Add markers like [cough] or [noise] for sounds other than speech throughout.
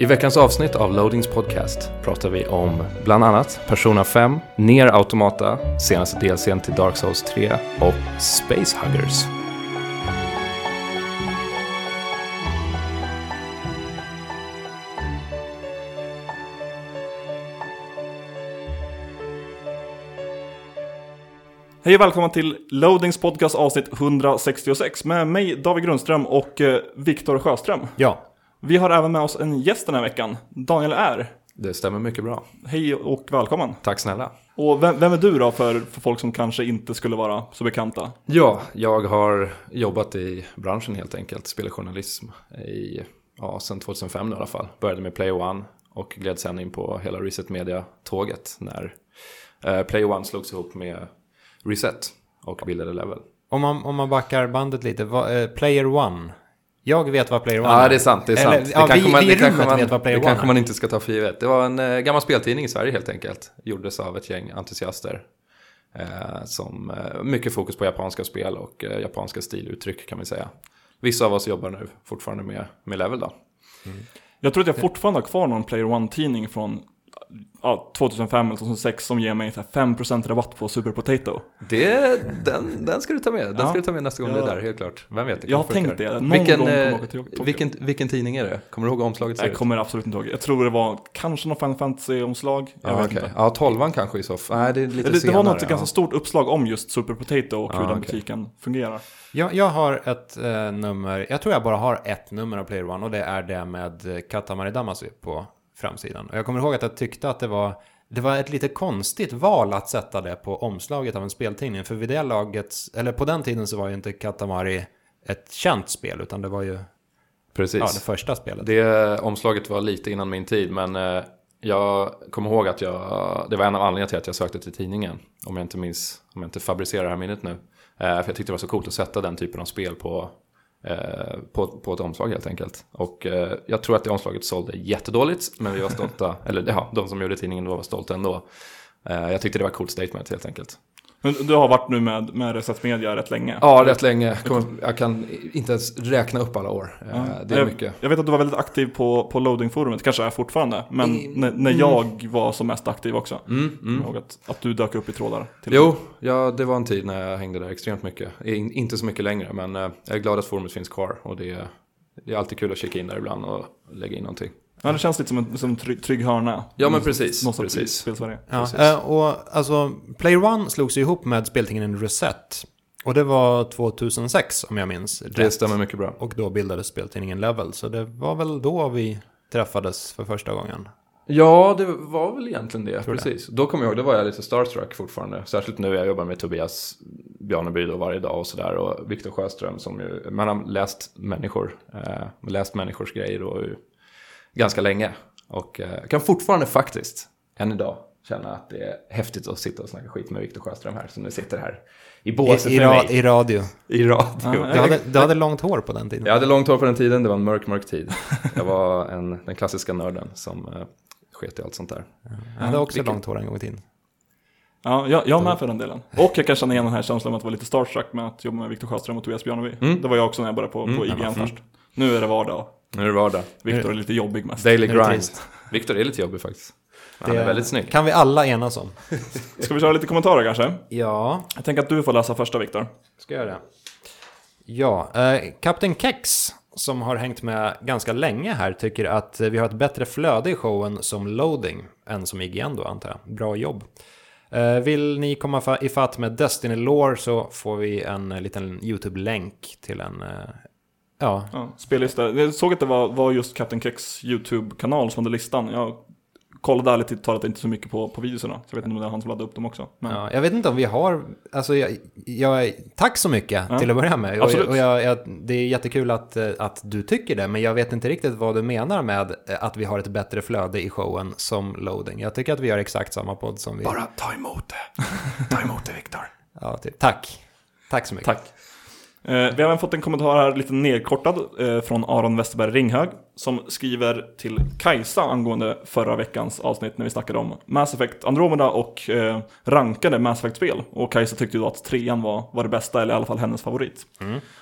I veckans avsnitt av Loadings podcast pratar vi om bland annat Persona 5, Ner Automata, senaste DLCn till Dark Souls 3 och Space Huggers. Hej och välkomna till Loadings podcast avsnitt 166 med mig David Grundström och eh, Viktor Sjöström. Ja, Vi har även med oss en gäst den här veckan, Daniel R. Det stämmer mycket bra. Hej och välkommen. Tack snälla. Och vem, vem är du då för, för folk som kanske inte skulle vara så bekanta? Ja, jag har jobbat i branschen helt enkelt, speljournalism i, ja, sedan 2005 i alla fall. Började med Play One och gled sen in på hela Reset Media-tåget när eh, Play One slogs ihop med Reset och bildade Level. om man, om man backar bandet lite, vad, eh, Player One. Jag vet vad Player One Ja, det är sant. Det är sant. Eller, det ja, vi, man, vi i det kanske man, vet vad Player det One kanske är. man inte ska ta för givet. Det var en eh, gammal speltidning i Sverige helt enkelt. Gjordes av ett gäng entusiaster. Eh, som eh, mycket fokus på japanska spel och eh, japanska stiluttryck kan vi säga. Vissa av oss jobbar nu fortfarande med, med Level då. Jag tror att jag fortfarande har kvar någon Player One-tidning från ja, 2005 eller 2006 som ger mig så här 5% rabatt på Super Potato. Det, den, den ska du ta med. Den Ja. ska du ta med nästa gång Ja. du är där, helt klart. Vem vet? det Jag har tänkt det. Någon Vilken, gång eh, åka till Tokyo. vilken, vilken tidning är det? Kommer du ihåg omslaget? ser Jag ut? kommer absolut inte ihåg. Jag tror det var kanske någon Final Fantasy-omslag. Ja, okej. inte. ja, tolvan kanske i så fall. Nej, det är lite Det, det var något ja. ganska stort uppslag om just Super Potato och Ja, hur den okej. butiken fungerar. Jag, jag har ett eh, nummer, jag tror jag bara har ett nummer av Player One och det är det med eh, Katamari Damacy på framsidan. Och jag kommer ihåg att jag tyckte att det var, det var ett lite konstigt val att sätta det på omslaget av en speltidning. För vid det laget, eller på den tiden så var ju inte Katamari ett känt spel utan det var ju Precis. ja, det första spelet. Det omslaget var lite innan min tid, men eh, jag kommer ihåg att jag, det var en av anledningarna till att jag sökte till tidningen. Om jag inte minns, om jag inte fabricerar det här minnet nu. Eh, för jag tyckte det var så coolt att sätta den typen av spel på, eh, på, på ett omslag helt enkelt. Och eh, jag tror att det omslaget sålde jättedåligt, men vi var stolta, [laughs] eller ja, de som gjorde tidningen då var stolta ändå. Eh, jag tyckte det var ett coolt statement helt enkelt. Men du har varit nu med, med Reset Media rätt länge. Ja, rätt länge. Jag kan inte ens räkna upp alla år. Eh, Det är jag, mycket. Jag vet att du var väldigt aktiv på, på loading-forumet, kanske är fortfarande. Men Mm. när, när jag var som mest aktiv också. Mm, mm. Jag att, att du dök upp i trådar. Jo, ja, det var en tid när jag hängde där extremt mycket. In, inte så mycket längre, men eh, jag är glad att forumet finns kvar. Och det, är- det är alltid kul att kika in där ibland och lägga in någonting. Ja, det känns lite som en, som trygg, trygg hörna. Ja, men precis, i precis. Spelsverige. Ja, Precis. eh, och alltså Player One slogs ju ihop med speltidningen Reset. Och det var 2006 om jag minns Det rätt. stämmer mycket bra. Och då bildades speltidningen Level. Så det var väl då vi träffades för första gången. Ja, det var väl egentligen det. Tror det. precis. Då kommer jag ihåg, då var jag lite starstruck fortfarande. Särskilt nu, jag jobbar med Tobias Bjarneby då varje dag och sådär. Och Viktor Sjöström som ju, man har läst människor, eh, läst människors grejer ju ganska länge. Och eh, kan fortfarande faktiskt, än idag, känna att det är häftigt att sitta och snacka skit med Viktor Sjöström här, som nu sitter här i båset I, i, med ra, mig. I radio. I radio. Ja, Du hade, du hade långt hår på den tiden. Jag hade långt hår på den tiden, det var en mörk, mörk tid. Jag var en, den klassiska nörden som eh, sket i allt sånt där. Jag hade också vilket- långt hår en gång i tiden. Ja, jag, jag med för den delen. Och jag kan känna igen den här känslan av att vara lite starstruck med att jobba med Viktor Sjöström och Tobias Bjarneby. Mm. Det var jag också när jag började på, på IGN först. Nu är det vardag. Nu är det vardag. Viktor är lite jobbig mest. Daily Det är grind. Viktor är lite jobbig faktiskt. Men han är väldigt snygg. kan vi alla enas om. [laughs] Ska vi köra lite kommentarer kanske? Ja, Jag tänker att du får läsa första Viktor. ska jag göra det. Ja, eh, Captain Kex som har hängt med ganska länge här tycker att eh, vi har ett bättre flöde i showen som loading än som IGN då antar jag. Bra jobb. Eh, vill ni komma fa- ifatt med Destiny Lore så får vi en eh, liten YouTube-länk till en... Ja, Ja, spellista. Jag såg att det var, var just Captain Kex YouTube-kanal som hade listan. Jag kollade ärligt talat inte så mycket på, på videorna. Så jag vet inte om det är han som laddade upp dem också. Men, Ja, jag vet inte om vi har, alltså jag, jag, tack så mycket Ja. till att börja med. Och, Absolut. och jag, jag, det är jättekul att, att du tycker det, men jag vet inte riktigt vad du menar med att vi har ett bättre flöde i showen som loading. Jag tycker att vi gör exakt samma podd som vi... Bara ta emot det. Ta emot det Viktor. [laughs] Ja, typ. Tack. Tack så mycket. Tack. Eh, vi har även fått en kommentar här, lite nedkortad, eh, från Aron Westerberg Ringhög. Som skriver till Kajsa angående förra veckans avsnitt när vi snackade om Mass Effect Andromeda och eh, rankade Mass Effect-spel. Och Kajsa tyckte då att trean var, var det bästa, eller i alla fall hennes favorit.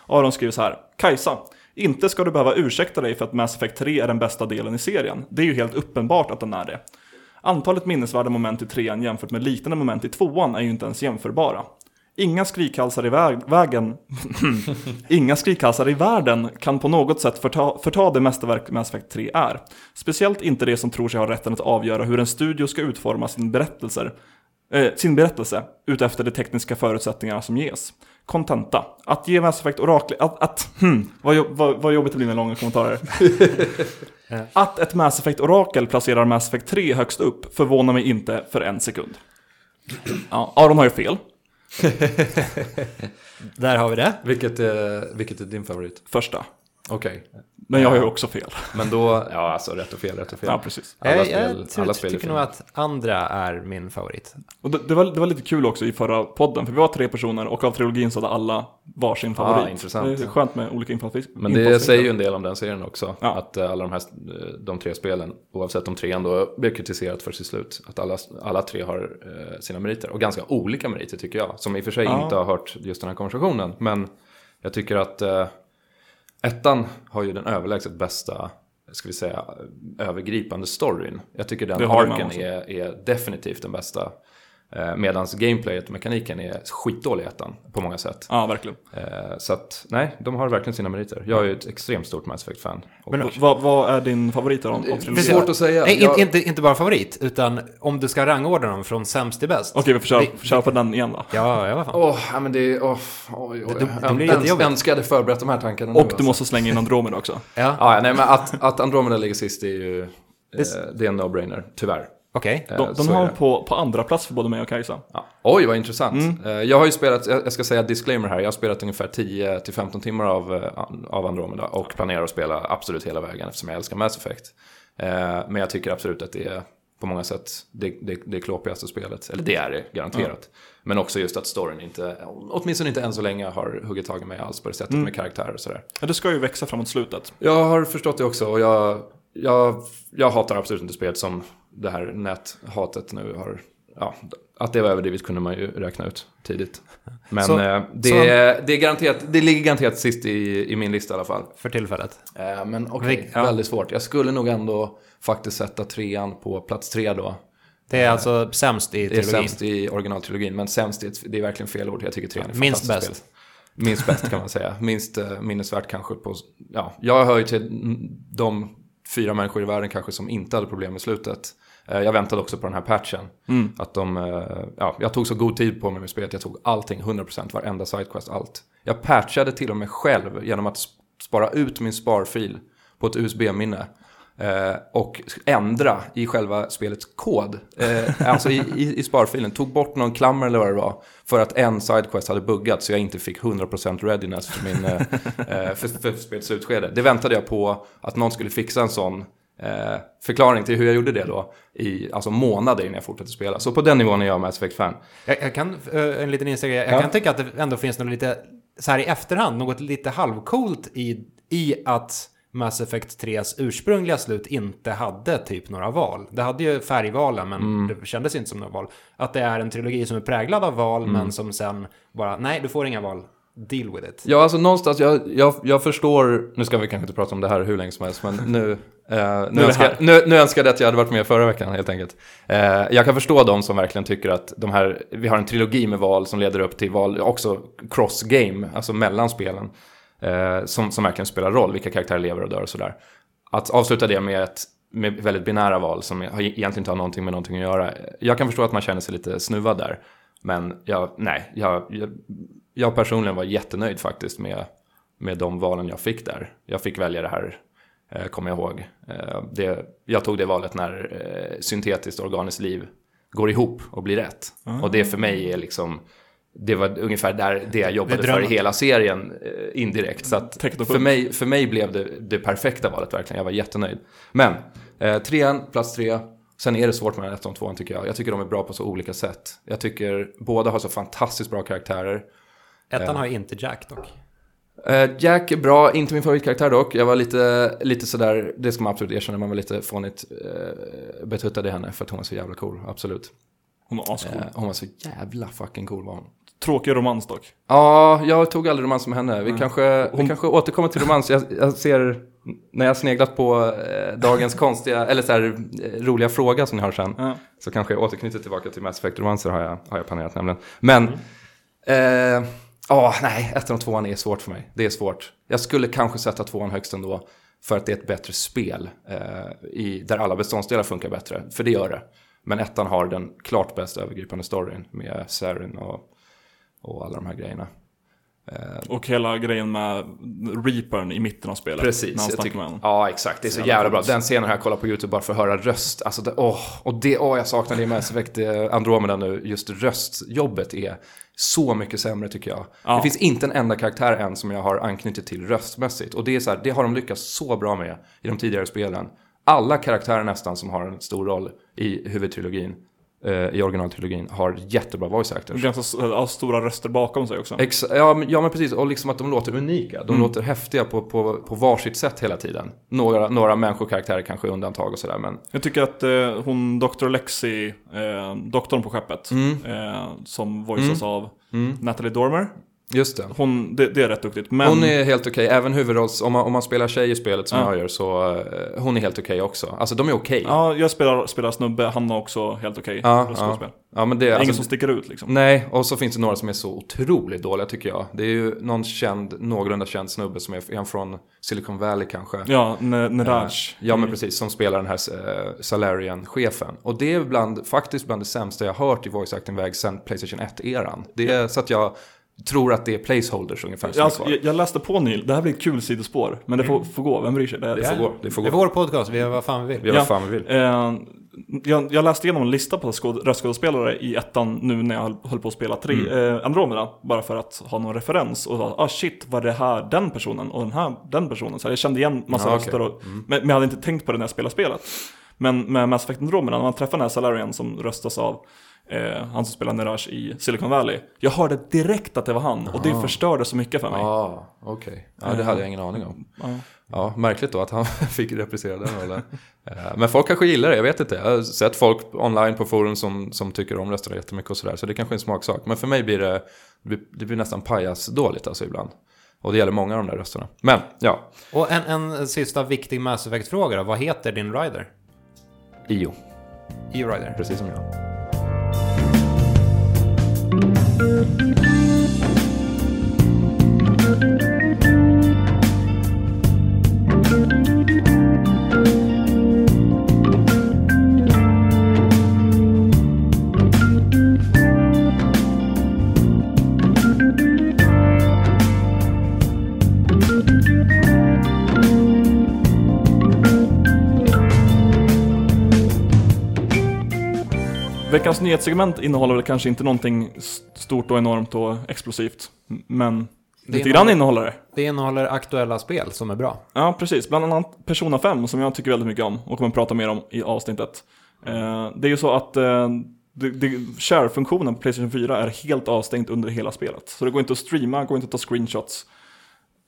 Aron skriver så här. Kajsa, inte ska du behöva ursäkta dig för att Mass Effect 3 är den bästa delen i serien. Det är ju helt uppenbart att den är det. Antalet minnesvärda moment i trean jämfört med liknande moment i tvåan är ju inte ens jämförbara. Inga skrikhalsar i väg, vägen [laughs] Inga skrikhalsar i världen kan på något sätt förta, förta det mästerverk Mass Effect 3 är. Speciellt inte det som tror sig ha rätten att avgöra hur en studio ska utforma sin, berättelser, eh, sin berättelse utefter de tekniska förutsättningarna som ges. Kontenta. Att ge Mass Effect Oracle... Att... att hmm, vad, vad, vad jobbigt det blir med långa kommentarer. [laughs] att ett Mass Effect Oracle placerar Mass Effect 3 högst upp förvånar mig inte för en sekund. Ja, Aron har ju fel. [laughs] Där har vi det. Vilket är, vilket är din favorit? Första. Okej. Men jag har ju också fel. Men då, [laughs] ja alltså rätt och fel, rätt och fel. Ja, precis. Alla jag spel, jag alla spel tycker nog att andra är min favorit. Och det, det, var, det var lite kul också i förra podden, för vi var tre personer och av trilogin så hade alla varsin favorit. intressant. Det är skönt med olika infallsvinklar. Men det säger ju en del om den serien också. Ja. Att eh, alla de här eh, de tre spelen, oavsett om trean då blev kritiserat för sitt slut, att alla, alla tre har eh, sina meriter. Och ganska olika meriter tycker jag. Som i och för sig Ja. inte har hört just den här konversationen. Men jag tycker att eh, ettan har ju den överlägset bästa, ska vi säga, övergripande storyn. Jag tycker den arken är, är definitivt den bästa. Eh, Medan gameplayet och mekaniken är skitdålig i ettan på många sätt. Ja, verkligen. Eh, Så att, nej, de har verkligen sina meriter. Jag är ju ett extremt stort Mass Effect-fan. Men- Och Vad, vad är din favorit av, av det är svårt att säga. Nej, Jag- inte, inte, bara favorit, utan om du ska rangordna dem från sämst till bäst. Okej, vi får köra, på den igen då. Ja, ja, vad fan. Åh, ja, men det är... Åh, oj, oj. Blir Jag önskar jag hade förberett de här tankarna nu. Och du alltså. måste slänga in Andromeda också. Ja, Ja, nej, men att, att Andromeda ligger sist är ju... eh, det är en no-brainer, tyvär. Okej. Eh, De, de har på, på andra plats för både mig och Kajsa. Ja. Oj, vad intressant. Mm. Eh, Jag har ju spelat, jag ska säga disclaimer här, jag har spelat ungefär 10-15 timmar av, eh, av Andromeda och planerar att spela absolut hela vägen eftersom jag älskar Mass Effect. Men jag tycker absolut att det är på många sätt det, det, det klåpigaste spelet, eller det är det garanterat. Men också just att storyn inte, åtminstone inte än så länge har huggit tag i mig alls på det sättet Mm. med karaktärer och sådär. Ja, det ska ju växa framåt slutet. Jag har förstått det också och jag, jag, jag hatar absolut inte spelet som det här näthatet nu har. Ja, att det var överdrivet kunde man ju räkna ut tidigt. Men Så- eh, det, så- det, är garanterat, det ligger garanterat sist i, i min lista i alla fall. För tillfället. Eh, men okej, Vilk- ja. väldigt svårt. Jag skulle nog ändå faktiskt sätta trean på plats tre då. Det är alltså sämst i Det är trilogin. sämst i originaltrilogin, men sämst ett, det är verkligen fel ord. Jag tycker trean är Minst bäst. spel. Minst bäst kan man säga. Minst uh, minnesvärt kanske på... Ja, jag hör ju till de fyra människor i världen kanske som inte hade problem med slutet. Eh, jag väntade också på den här patchen. Mm. Att de, eh, ja, jag tog så god tid på mig med spelet. Jag tog allting, 100%, varenda sidequest, allt. Jag patchade till och med själv genom att sp- spara ut min sparfil på ett USB-minne. Eh, och ändra i själva spelets kod. Eh, alltså i, i, i sparfilen. Tog bort någon klammer eller vad det var. För att en sidequest hade buggat så jag inte fick 100% readiness för, min, eh, eh, för, för spelets slutskede. Det väntade jag på att någon skulle fixa en sån eh, förklaring till hur jag gjorde det då. I alltså månader innan jag fortsatte spela. Så på den nivån är jag Mass Effect-fan. Jag, jag kan, eh, en liten inställning, jag Ja. kan tycka att det ändå finns något lite, så här i efterhand, något lite halvcoolt i, i att Mass Effect 3s ursprungliga slut inte hade typ några val. Det hade ju färgvalen, men Mm. det kändes inte som några val. Att det är en trilogi som är präglad av val, Mm. men som sen bara, nej, du får inga val. Deal with it. Ja, alltså någonstans, jag, jag, jag förstår, nu ska vi kanske inte prata om det här hur länge som helst, men nu, eh, nu, det önskar, nu, nu önskar jag att jag hade varit med förra veckan helt enkelt. Eh, jag kan förstå de som verkligen tycker att de här, vi har en trilogi med val som leder upp till val, också cross-game, alltså mellan spelen, eh, som, som verkligen spelar roll, vilka karaktärer lever och dör och sådär. Att avsluta det med ett med väldigt binära val som har- egentligen inte har någonting med någonting att göra. Jag kan förstå att man känner sig lite snuvad där. Men jag, nej, jag, jag, jag personligen var jättenöjd faktiskt med, med de valen jag fick där. Jag fick välja det här, kommer jag ihåg. Eh, det, jag tog det valet när eh, syntetiskt organiskt liv går ihop och blir rätt. Och det för mig är liksom, det var ungefär där det jag jobbade Det för i hela serien eh, indirekt. Så att för mig, för mig blev det det perfekta valet verkligen. Jag var jättenöjd. Men, eh, trean, plats tre. Sen är det svårt mellan ettan och tvåan tycker jag. Jag tycker de är bra på så olika sätt. Jag tycker båda har så fantastiskt bra karaktärer. Ettan har inte Jack dock. Eh, Jack är bra, inte min favoritkaraktär dock. Jag var lite, lite sådär, det ska man absolut erkänna, man var lite fånigt uh, betuttad i henne för att hon var så jävla cool, absolut. Hon var ascool. Eh, hon var så jävla fucking cool var hon. Tråkig romans dock. Ja, jag tog aldrig romans med henne. Vi, Nej. kanske, vi Hon- kanske återkommer till romans. Jag, jag ser, när jag sneglat på eh, dagens [laughs] konstiga, eller så här, eh, roliga fråga som ni har sen, Ja. så kanske jag återknyter tillbaka till Mass Effect-romanser har jag, har jag planerat nämligen. Men, eh, ja, nej, ettan och tvåan är svårt för mig. Det är svårt. Jag skulle kanske sätta tvåan högst ändå, för att det är ett bättre spel, eh, i, där alla beståndsdelar funkar bättre, för det gör det. Men ettan har den klart bästa övergripande storyn med Sarin och, och alla de här grejerna. Eh, Och hela grejen med Reapern i mitten av spelet. Precis, jag tycker, med ja exakt. Det är så Jävla jävla bra. Den scenen har jag kollat på YouTube bara för att höra röst. Alltså, det, åh, och det, åh, jag saknar det i Mass Effect eh, Andromeda nu. Just röstjobbet är så mycket sämre tycker jag. Ja. Det finns inte en enda karaktär än som jag har anknutit till röstmässigt. Och det är så här, det har de lyckats så bra med i de tidigare spelen. Alla karaktärer nästan som har en stor roll i huvudtrilogin, i originaltrilogin, har jättebra voice actors. Ganska ja, stora röster bakom sig också. Ex ja, men, ja men precis, och liksom att de låter unika. De Mm. låter häftiga på, på, på varsitt sätt hela tiden. Några, några människokaraktärer kanske undantag och sådär men Jag tycker att eh, hon, Dr. Lexi, eh, doktorn på skeppet, Mm. eh, som voiceas av Natalie Dormer. Just det. Hon, det, det är rätt duktigt. Men Hon är helt okej, även huvudrolls, om man, om man spelar tjej i spelet som Ja. jag gör så eh, hon är helt okej också. Alltså de är okej. ja, jag spelar, spelar snubbe, han har också helt okej Ja, röstskådespel. ja. men det, Det är alltså, ingen som sticker ut liksom. Nej, och så finns det några som är så otroligt dåliga tycker jag. Det är ju någon känd, någorlunda känd snubbe som är, är från Silicon Valley kanske? Ja, N- Niraj. Ja men precis, som spelar den här uh, Salarian-chefen. Och det är bland, faktiskt bland det sämsta jag hört i voice acting-väg sedan Playstation 1-eran. Det är så att jag tror att det är placeholders ungefär som Ja, är alltså, kvar. jag, jag läste på nyl, det här blir ett kul sidospår, men det får, får gå, vem bryr sig? Det, Det får gå, det får Det är gå. vår podcast, vi gör vad fan vi vill. Vi gör Ja. vad fan vi vill. Eh, jag, jag läste igenom en lista på skåd- röstskådespelare i ettan nu när jag höll, höll på att spela tre, Mm. eh, Andromeda. Bara för att ha någon referens. Och ah shit, var det här den personen och den här den personen? Så jag kände igen massa Ja, röster. Och, men, men jag hade inte tänkt på det när jag spelade spelet. Men med Mass Effect Andromeda, när man träffar den här Salarian som röstas av eh, han som spelar Niraj i Silicon Valley. Jag hörde direkt att det var han och det förstörde så mycket för mig. Ja, okej. Ja, det hade jag ingen aning om. Ja. Ja, märkligt då att han [laughs] fick reprisera den rollen. Eh, Men folk kanske gillar det, jag vet inte. Jag har sett folk online på forum som, som tycker om rösterna jättemycket och sådär. Så det kanske är en smaksak. Men för mig blir det, det blir, nästan pajas dåligt alltså ibland. Och det gäller många av de där rösterna. Men, ja. Och en, en sista viktig Mass Effect-fråga då. Vad heter din rider? Io, E-rider. precis som jag. Thank you. Veckans nyhetssegment innehåller väl kanske inte någonting stort och enormt och explosivt. Men lite innehåller- grann innehåller det. Det innehåller aktuella spel som är bra. Ja, precis. Bland annat Persona 5 som jag tycker väldigt mycket om och kommer prata mer om i avsnittet. Eh, det är ju så att eh, det- det- share-funktionen på Playstation 4 är helt avstängd under hela spelet. Så det går inte att streama, går inte att ta screenshots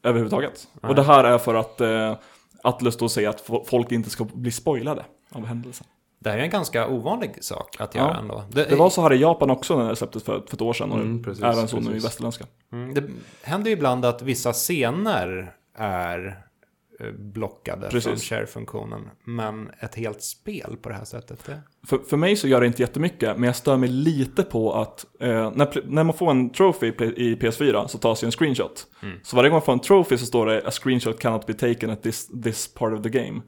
överhuvudtaget. Och det här är för att eh, Atlus då säger att fo- folk inte ska bli spoilade av händelsen. Det här är en ganska ovanlig sak att göra Ja. ändå. Det var så här i Japan också när det släpptes för, för ett år sedan och Mm, precis, även så nu i precis. västerländska. Mm, det händer ju ibland att vissa scener är eh, blockade Precis. från share-funktionen. Men ett helt spel på det här sättet. Det... För, för mig så gör det inte jättemycket, men jag stör mig lite på att eh, när, när man får en trophy i Play- i PS4 så tas ju en screenshot. Så varje gång man får en trophy så står det a screenshot cannot be taken at this, this part of the game.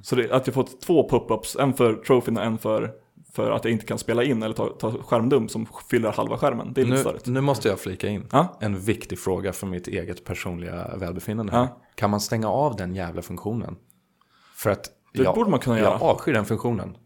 Så det, att jag fått två pop-ups, en för trofén och en för, för att jag inte kan spela in eller ta, ta skärmdump som fyller halva skärmen. Det är lite Nu, störigt. nu måste jag flika in. Ja. En viktig fråga för mitt eget personliga välbefinnande. Ja. Kan man stänga av den jävla funktionen? För att Det jag, borde man kunna jag göra. avskyr den funktionen.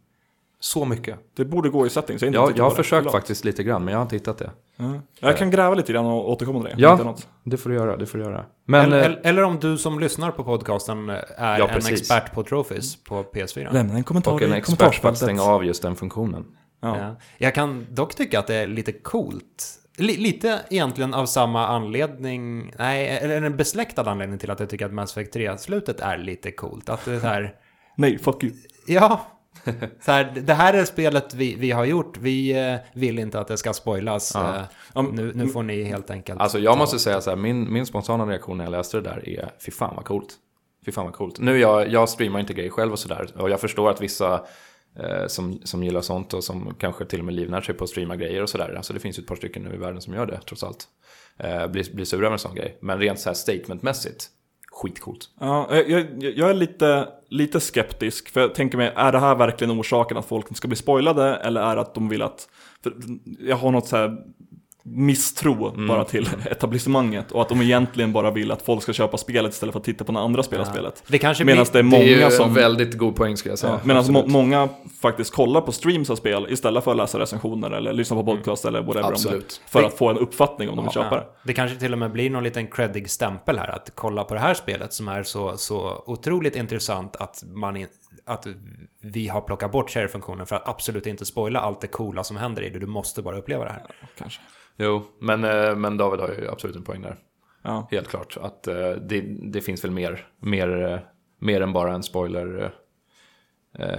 Så mycket. Det borde gå i settings, jag har inte Jag, har det. försökt Förlåt. faktiskt lite grann, men jag har inte hittat det. Ja. Jag kan gräva lite grann och återkomma till det. Ja. Det får du göra, det får du göra. Men, eller, eh, eller, eller om du som lyssnar på podcasten är Ja, en expert på trophies på PS4. Lämna en kommentar och en expert på att stänga av just den funktionen. Ja. Ja. Jag kan dock tycka att det är lite coolt Li lite egentligen av samma anledning, nej, eller en besläktad anledning till att jag tycker att Mass Effect 3-slutet är lite coolt. Att det är så här, [laughs] Nej, fuck you. ja, [laughs] så här, det här är spelet vi, vi har gjort, vi eh, vill inte att det ska spoilas. Ja. Eh, nu, nu får ni helt enkelt... Alltså jag måste säga så här, min, min spontana reaktion när jag läste det där är fy fan vad coolt. Fy fan vad coolt. Nu jag, jag streamar inte grejer själv och sådär. Och jag förstår att vissa eh, som, som gillar sånt och som kanske till och med livnär sig på att streama grejer och sådär. Alltså det finns ju ett par stycken nu i världen som gör det trots allt. Eh, blir, blir sura med en sån grej. Men rent så här statementmässigt, skitcoolt. Ja, jag, jag, jag är lite, lite skeptisk, för jag tänker mig, är det här verkligen orsaken att folk inte ska bli spoilade, eller är det att de vill att... För jag har något så här misstro Mm. bara till etablissemanget, och att de egentligen bara vill att folk ska köpa spelet istället för att titta på när andra spelar spelet. Det kanske Medan det är Det är ju många en som... väldigt god poäng skulle jag säga. Ja, medan må, Absolut. många faktiskt kollar på streams av spel istället för att läsa recensioner eller lyssna på podcast eller whatever. om det, Absolut. för att få en uppfattning om de vill köpa det. Ja, det kanske till och med blir någon liten creddig stämpel här, att kolla på det här spelet som är så, så otroligt intressant att, man in, att vi har plockat bort share-funktionen för att absolut inte spoila allt det coola som händer i det. Du måste bara uppleva det här. Kanske. Jo, men, eh, men David har ju absolut en poäng där. Ja. Helt klart. Att eh, det, det finns väl mer, mer, eh, mer än bara en spoiler.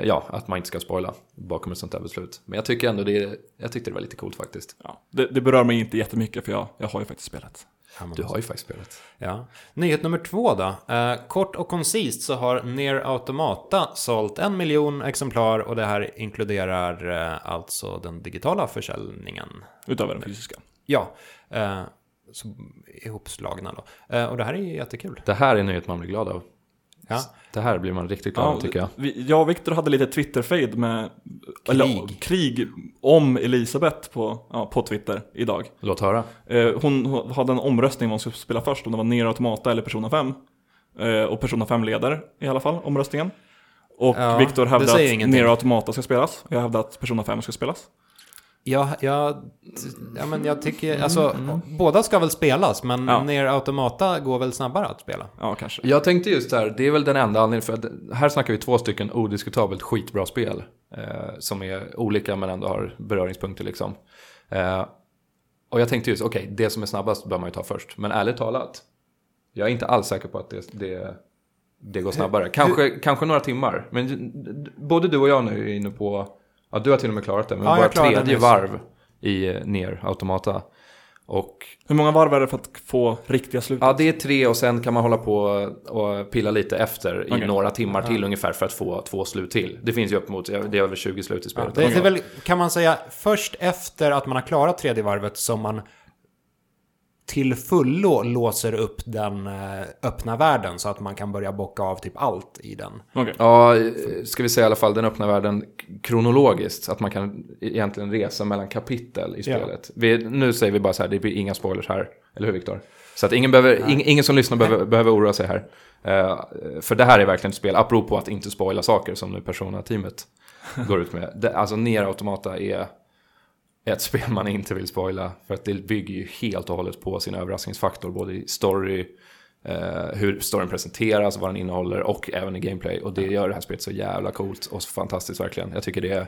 ja, att man inte ska spoila bakom ett sånt där beslut. Men jag tycker ändå det, jag tyckte det var lite coolt faktiskt. Ja. Det, det berör mig inte jättemycket för jag, jag har ju faktiskt spelet. Du har ju faktiskt spelat. Ja. Nyhet nummer två då. Eh, kort och koncist så har Near Automata sålt en miljon exemplar och det här inkluderar eh, alltså den digitala försäljningen. Utöver den fysiska. Ja, eh, så ihopslagna då. Eh, och det här är ju jättekul. Det här är en nyhet man blir glad av. Ja. Det här blir man riktigt glad av tycker jag. Vi, jag och Viktor hade lite Twitter-fade med Eller, Krig. krig om Elisabeth på, ja, på Twitter idag. Låt höra. Eh, hon, hade en omröstning om vad hon skulle spela först, om det var Nier Automata eller Persona 5. Eh, och Persona 5 leder i alla fall omröstningen. Och Ja, Viktor säger att. Nier Automata ska spelas. Jag hävdar att Persona 5 ska spelas. Ja, ja, ja, men jag tycker, alltså, båda ska väl spelas, men Ja. Near Automata går väl snabbare att spela. Ja, kanske. Jag tänkte just här, det är väl den enda anledningen för att här snackar vi två stycken odiskutabelt skitbra spel. Eh, som är olika men ändå har beröringspunkter liksom. Eh, och jag tänkte just, okej, det som är snabbast bör man ju ta först. Men ärligt talat, jag är inte alls säker på att det, det, det går snabbare. Kanske, kanske några timmar. Men både du och jag nu är inne på, ja du har till och med klarat det, men Ja, bara tredje varv i eh, ner automata. Och Hur många varv är det för att få riktiga slut? Ja, det är tre och sen kan man hålla på och pilla lite efter i Okej. några timmar till ungefär för att få två slut till. Det finns ju upp mot, det är över 20 slut i Ja, spelet. det, det är väl, kan man säga, först efter att man har klarat tredje varvet som man till fullo låser upp den eh, öppna världen så att man kan börja bocka av typ allt i den. Okej. Ja, ska vi säga i alla fall den öppna världen kronologiskt. Så att man kan egentligen resa mellan kapitel i Ja. spelet. Vi, nu säger vi bara så här, det blir inga spoilers här. Eller hur Viktor? Så att ingen, behöver, ing, ingen som lyssnar behöver, behöver oroa sig här. Eh, för det här är verkligen ett spel, apropå att inte spoila saker som nu Persona-teamet går ut med. Det, alltså Nier Automata är ett spel man inte vill spoila. För att det bygger ju helt och hållet på sin överraskningsfaktor. Både i story, eh, hur storyn presenteras, vad den innehåller och även i gameplay. Och det gör det här spelet så jävla coolt och så fantastiskt verkligen. Jag tycker det är...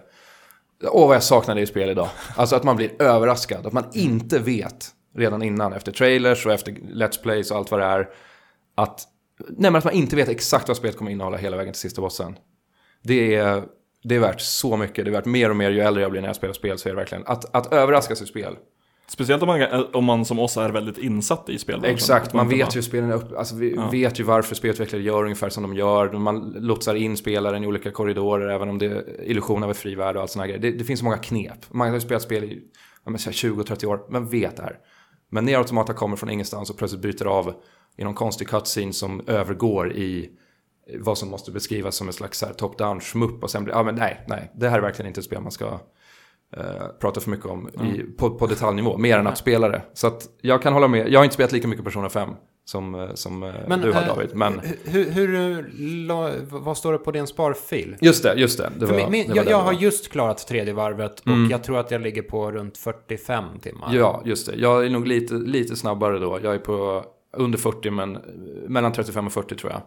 Åh, vad jag saknar det i spel idag. [laughs] Alltså att man blir överraskad. Att man inte vet redan innan, efter trailers och efter Let's Plays och allt vad det är. Att, nej, att man inte vet exakt vad spelet kommer innehålla hela vägen till sista bossen. Det är, det är värt så mycket. Det är värt mer och mer ju äldre jag blir när jag spelar spel. Så är det verkligen att, att överraskas i spel. Speciellt om man, om man som oss är väldigt insatt i spelbranschen. Exakt, Att man vet ju spelen är upp, alltså vi Ja. vet ju varför spelutvecklare gör ungefär som de gör. Man lotsar in spelaren i olika korridorer, även om det är illusion av en fri värld och allt här grejer. Det, det finns så många knep. Man har ju spelat spel i ja, men så här 20-30 år, man vet det här. Men när Automata kommer från ingenstans och plötsligt bryter av i någon konstig cutscene som övergår i vad som måste beskrivas som en slags top-down schmupp och sen blir, ja men nej, nej, det här är verkligen inte ett spel man ska eh, prata för mycket om i, på, på detaljnivå, mer än att spela det. Så att jag kan hålla med, jag har inte spelat lika mycket Persona 5 som, eh, som eh, du har eh, David, men Hur, hur, la- vad står det på din sparfil? just det, just det. det var, min, min, det jag, jag har just klarat tredje varvet och Mm. jag tror att jag ligger på runt 45 timmar. Ja, just det. Jag är nog lite, lite snabbare då. Jag är på under 40, men mellan 35 och 40 tror jag.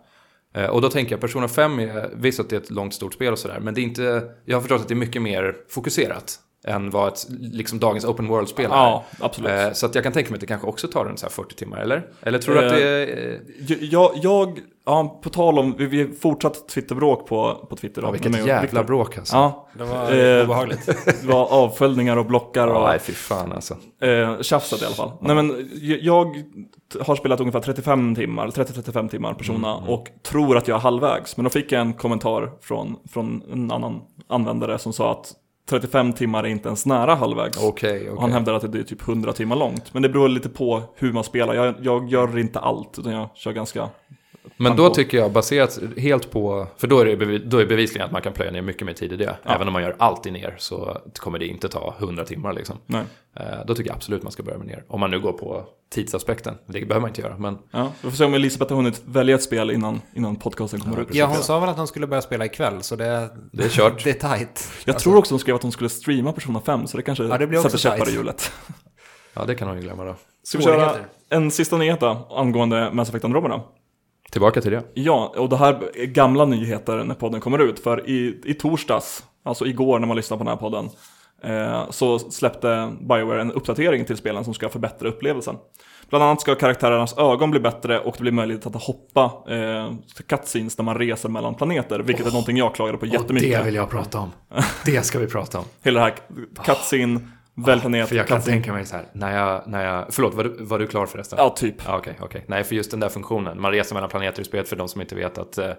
Eh, och då tänker jag, Persona 5 är, visst att det är ett långt stort spel och sådär, men det är inte, jag har förstått att det är mycket mer fokuserat än vad ett, liksom dagens open world-spel är. Ja, absolut. Eh, Så att jag kan tänka mig att det kanske också tar runt så här 40 timmar, eller? Eller tror du att Eh, det är... eh, Jag, jag ja, på tal om, vi, vi har fortsatt Twitterbråk på, på Twitter. Ja, vilket med jävla Viktor. bråk alltså. Ja, Det var Eh, obehagligt. [laughs] det var avföljningar och blockar och Ja, nej, fy fan alltså. eh, tjafsat i alla fall. Nej men jag, har spelat ungefär 35 timmar, 30-35 timmar persona Mm, och tror att jag är halvvägs. Men då fick jag en kommentar från, från en annan användare som sa att 35 timmar är inte ens nära halvvägs. Okej. Och han hävdar att det är typ 100 timmar långt. Men det beror lite på hur man spelar. Jag, jag gör inte allt, utan jag kör ganska... Men då tycker jag, baserat helt på... För då är det bevi- då är bevisligen att man kan plöja ner mycket mer tid i det. Även om man gör alltid ner så kommer det inte ta 100 timmar liksom. Nej. Eh, Då tycker jag absolut man ska börja med ner. Om man nu går på tidsaspekten. Det behöver man inte göra, men... Ja, vi får se om Elisabeth har hunnit välja ett spel innan, innan podcasten kommer ut. Ja, hon sa väl att hon skulle börja spela ikväll, så det, Det är kört. [laughs] det är tajt. Jag tror också hon skrev att hon skulle streama Persona 5, så det kanske Ja, det blir sätter käppar i hjulet. Ja, det kan hon ju glömma då. Ska vi köra en sista nyhet då, angående Mass Effect Andromeda? Tillbaka till det. Ja, och det här är gamla nyheter när podden kommer ut. För i, i torsdags, alltså igår när man lyssnar på den här podden, eh, så släppte Bioware en uppdatering till spelen som ska förbättra upplevelsen. Bland annat ska karaktärernas ögon bli bättre och det blir möjligt att hoppa eh, cutscenes när man reser mellan planeter, vilket är någonting jag klagade på jättemycket. jag prata om. [laughs] Det ska vi prata om. Hela det här cutscene, välj planet, För jag kan tänka mig så här, när jag, när jag... Förlåt, var du, var du klar förresten? Ja, typ. Ja, Okej, okej. Nej, för just den där funktionen. Man reser mellan planeter i spelet för de som inte vet att eh,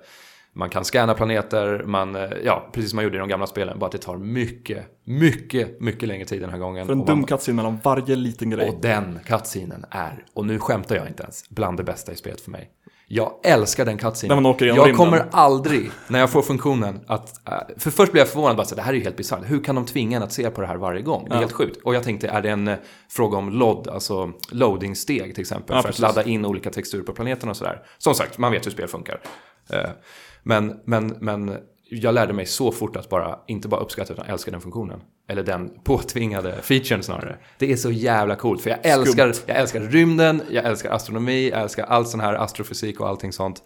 man kan scanna planeter, man, eh, ja, precis som man gjorde i de gamla spelen. Bara att det tar mycket, mycket, mycket längre tid den här gången. För en dum cutscene mellan varje liten grej. Och den cutscenen är, och nu skämtar jag inte ens, bland det bästa i spelet för mig. Jag älskar den cutscenen. När man åker genom jag rymden. kommer aldrig, när jag får funktionen att... äh, För först blir jag förvånad, bara så, det här är ju helt bisarrt. Hur kan de tvinga en att se på det här varje gång? Det är Ja. helt sjukt. Och jag tänkte, är det en eh, fråga om LOD, alltså loading-steg till exempel? Ja, för precis. att ladda in olika texturer på planeten och sådär. Som sagt, man vet hur spel funkar. Eh, Men, men, men jag lärde mig så fort att bara, inte bara uppskatta utan älska den funktionen. Eller den påtvingade featuren snarare. Det är så jävla coolt, för jag älskar, jag älskar rymden, jag älskar astronomi, jag älskar allt sån här astrofysik och allting sånt.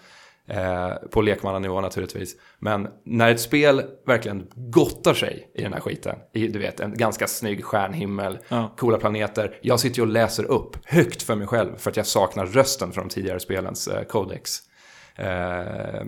Eh, på lekmannanivå naturligtvis. Men när ett spel verkligen gottar sig i den här skiten, i du vet en ganska snygg stjärnhimmel, Ja. coola planeter. Jag sitter ju och läser upp högt för mig själv för att jag saknar rösten från de tidigare spelens eh, codex eh,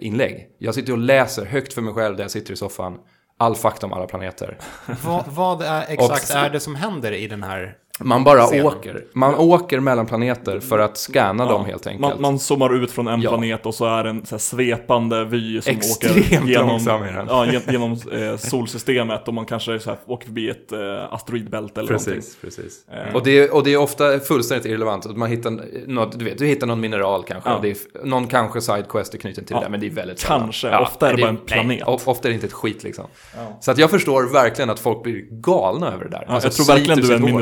inlägg. Jag sitter och läser högt för mig själv där jag sitter i soffan. All fakta om alla planeter. vad, vad är exakt är det som händer i den här? Man bara Scenen. åker. Man åker mellan planeter för att scanna dem helt enkelt. Man, man zoomar ut från en Ja. planet och så är det en så här svepande vy som Extremt åker genom, ja, gen- genom eh, solsystemet och man kanske så här åker förbi ett eh, asteroidbälte eller någonting. Precis, precis. Eh. Och, det är, och det är ofta fullständigt irrelevant. Man hittar något, du vet, du hittar någon mineral kanske. Ja. Och det är, någon kanske sidequest är knuten till Ja. det men det är väldigt sällan. Kanske. Ofta är det bara en Nej, planet. of- ofta är det inte ett skit liksom. Så att jag förstår verkligen att folk blir galna över det där. Ja, Alltså, jag tror verkligen du är en sitt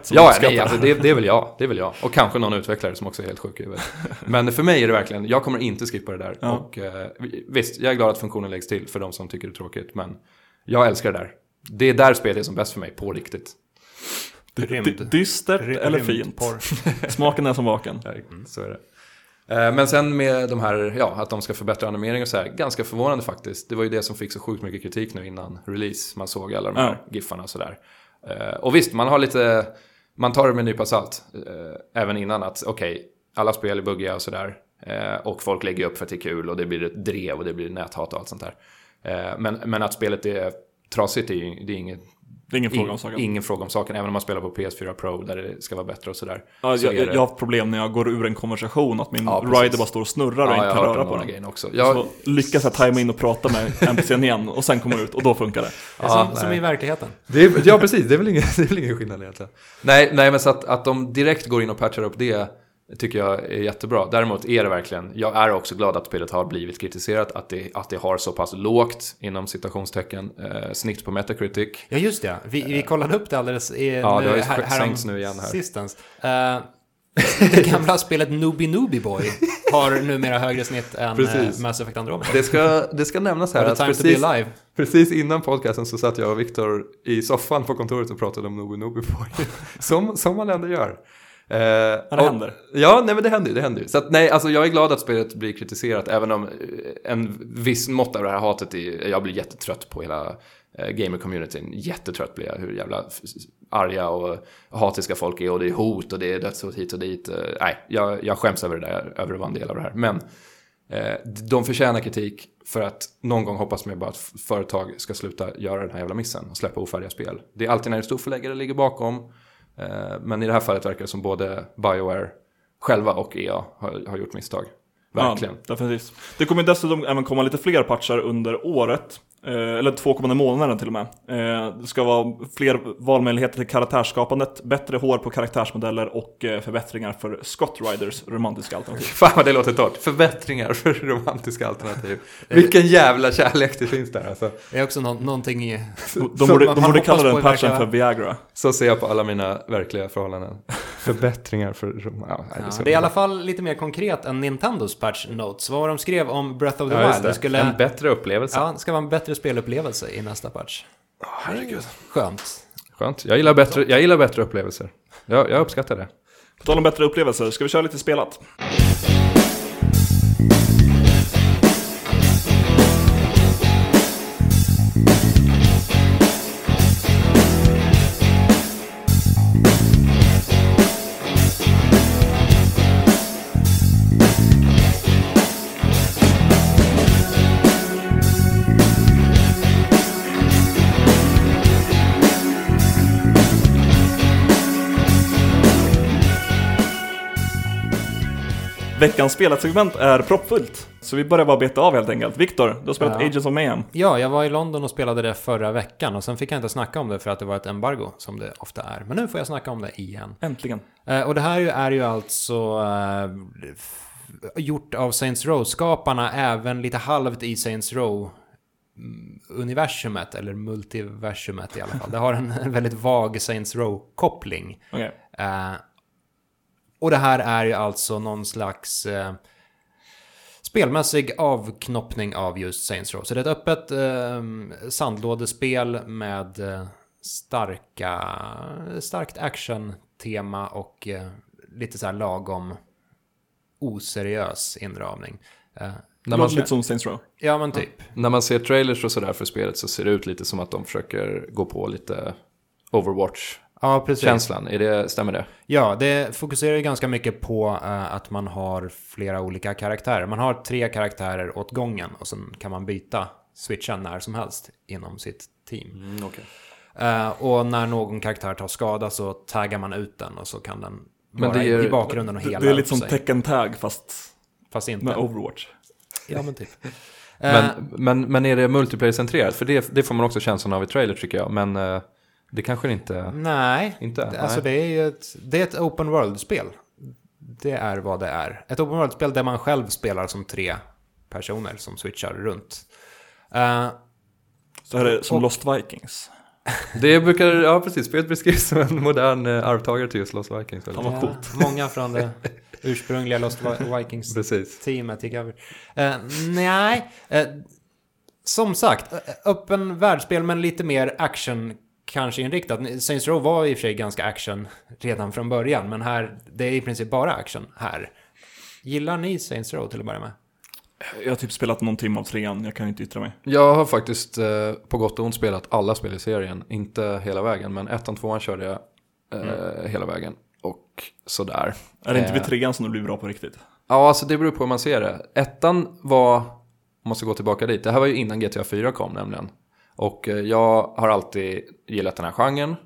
minoritet som Ja, nej, det. alltså det, det är väl jag. Det är väl jag. Och kanske någon utvecklare som också är helt sjuk i huvudet. Men för mig är det verkligen, jag kommer inte skippa det där. Ja. Och eh, visst, jag är glad att funktionen läggs till för de som tycker det är tråkigt. Men jag älskar det där. Det är där spelet är som bäst för mig, på riktigt. Rymd. Dystert Ry- eller fint? [laughs] Smaken är som vaken. Ja, Så är det. Eh, Men sen med de här, ja, att de ska förbättra animering och så här, ganska förvånande faktiskt. Det var ju det som fick så sjukt mycket kritik nu innan release. Man såg alla de här giffarna och sådär. Eh, Och visst, man har lite, man tar det med en nypa salt. eh, Även innan att, okej, alla spel är buggiga och sådär. Eh, Och folk lägger upp för att det är kul och det blir ett drev och det blir näthat och allt sånt där. Eh, Men, men att spelet är trasigt, är ju, det är inget det är ingen fråga om saken. ingen fråga om saken, även om man spelar på PS4 Pro där det ska vara bättre och sådär. Ja, så jag, det- jag har haft problem när jag går ur en konversation, att min Ja, rider bara står och snurrar och Ja, inte kan röra på den. grejer också. Jag, Så lyckas jag tajma in och prata med NPCn igen och sen komma ut och då funkar det. Ja, som, som i verkligheten. Det är, ja, precis. Det är väl ingen, [laughs] det är väl ingen skillnad egentligen. Nej, nej men så att, att de direkt går in och patchar upp det tycker jag är jättebra. Däremot är det verkligen, jag är också glad att spelet har blivit kritiserat, att det, att det har så pass lågt, inom citationstecken, eh, snitt på Metacritic. Ja, just det. Vi, vi kollade upp det alldeles i, Ja, det har ju här, nu igen här. Sistens. Eh, det gamla [laughs] spelet Nooby Nooby Boy har numera högre snitt än Precis. uh, Mass Effect Andromeda. Det ska, det ska nämnas här att precis, precis innan podcasten så satt jag och Viktor i soffan på kontoret och pratade om Nobu Nobu Boy. [laughs] som, som man ändå gör. Eh, det och- händer. Ja, nej men det händer ju. Det händer ju. Så att, nej, alltså jag är glad att spelet blir kritiserat, även om eh, en viss mått av det här hatet är, jag blir jättetrött på hela eh, gamer-communityn. Jättetrött blir jag hur jävla arga och hatiska folk är och det är hot och det är dödshot hit och dit. Eh, nej, jag, jag skäms över det där, över att vara en del av det här. Men eh, de förtjänar kritik för att någon gång hoppas man bara att företag ska sluta göra den här jävla missen och släppa ofärdiga spel. Det är alltid när det är storförläggare ligger bakom. Eh, Men i det här fallet verkar det som både Bioware själva och EA har, har gjort misstag. Verkligen. Ja, definitivt. Det kommer dessutom även komma lite fler patchar under året. Eh, eller två kommande månader till och med. Eh, det ska vara fler valmöjligheter till karaktärsskapandet, bättre hår på karaktärsmodeller och eh, förbättringar för Scott Riders romantiska alternativ. [laughs] Fan vad det låter torrt. Förbättringar för romantiska alternativ. Vilken jävla kärlek det finns där alltså. Det är också nå någonting i... De borde, de borde kalla den patchen för Viagra. Så ser jag på alla mina verkliga förhållanden. [laughs] Förbättringar för... Ja, nej, Ja, så- det är i alla fall lite mer konkret än Nintendos patch notes. Vad de skrev om Breath of the Ja, Wild? det. Det skulle, En bättre upplevelse. ja, det ska vara en bättre spelupplevelse i nästa patch. herregud. Skönt. Skönt. Jag gillar bättre, jag gillar bättre upplevelser. Jag, jag uppskattar det. På tal om bättre upplevelser, ska vi köra lite spelat? Veckans spelat-segment är proppfullt. Så vi börjar bara beta av helt enkelt. Viktor, du har spelat Ja. Agents of Mayhem. Ja, jag var i London och spelade det förra veckan och sen fick jag inte snacka om det för att det var ett embargo, som det ofta är. Men nu får jag snacka om det igen. Äntligen. Eh, och det här är ju alltså eh, gjort av Saints Row-skaparna, även lite halvt i Saints Row universumet, eller multiversumet i alla fall. Det har en, [laughs] väldigt vag Saints Row-koppling. Eh, och det här är ju alltså någon slags eh, spelmässig avknoppning av just Saints Row. Så det är ett öppet eh, sandlådespel med eh, starka, starkt action-tema och eh, lite så här lagom oseriös inramning. Eh, När man, lite som Saints Row. ja, men typ. när man ser trailers och sådär för spelet så ser det ut lite som att de försöker gå på lite Overwatch-känslan. Ja, precis. Är det, stämmer det? Ja, det fokuserar ju ganska mycket på eh, att man har flera olika karaktärer. Man har tre karaktärer åt gången och sen kan man byta switcha när som helst inom sitt team. Mm, okay. Eh, och när någon karaktär tar skada så taggar man ut den och så kan den Men vara är- i bakgrunden och hela det är lite som sig. Tekken Tag fast Fast inte. med Overwatch. Ja, men typ. Men, Eh, men, men är det multiplayer-centrerat? För det, det får man också känslan av i trailer tycker jag. Men eh, det kanske det inte... nej, Inte? alltså Nej. det är ju ett, det är ett open world-spel. Det är vad det är. Ett open world-spel där man själv spelar som tre personer som switchar runt. Eh, Så här är det som Och- Lost Vikings. [laughs] Det brukar, ja precis, spelet beskrivs som en modern eh, arvtagare till just Lost Vikings. Fan vad Ja, coolt. Många från det ursprungliga Lost Vi- Vikings [laughs] Precis. teamet gick över. Eh, nej, eh, som sagt, öppen världsspel men lite mer action kanske inriktat. Saints Row var i och för sig ganska action redan från början, men här, det är i princip bara action här. Gillar ni Saints Row till att börja med? Jag har typ spelat någon timme av trean, jag kan inte yttra mig. Jag har faktiskt eh, på gott och ont spelat alla spel i serien. Inte hela vägen, men ettan, tvåan körde jag eh, hela vägen. Och sådär. Är det inte Eh, vid trean som du blir bra på riktigt? Ja, alltså det beror på hur man ser det. Ettan var, om man ska gå tillbaka dit, det här var ju innan GTA 4 kom nämligen. Och eh, jag har alltid gillat den här genren.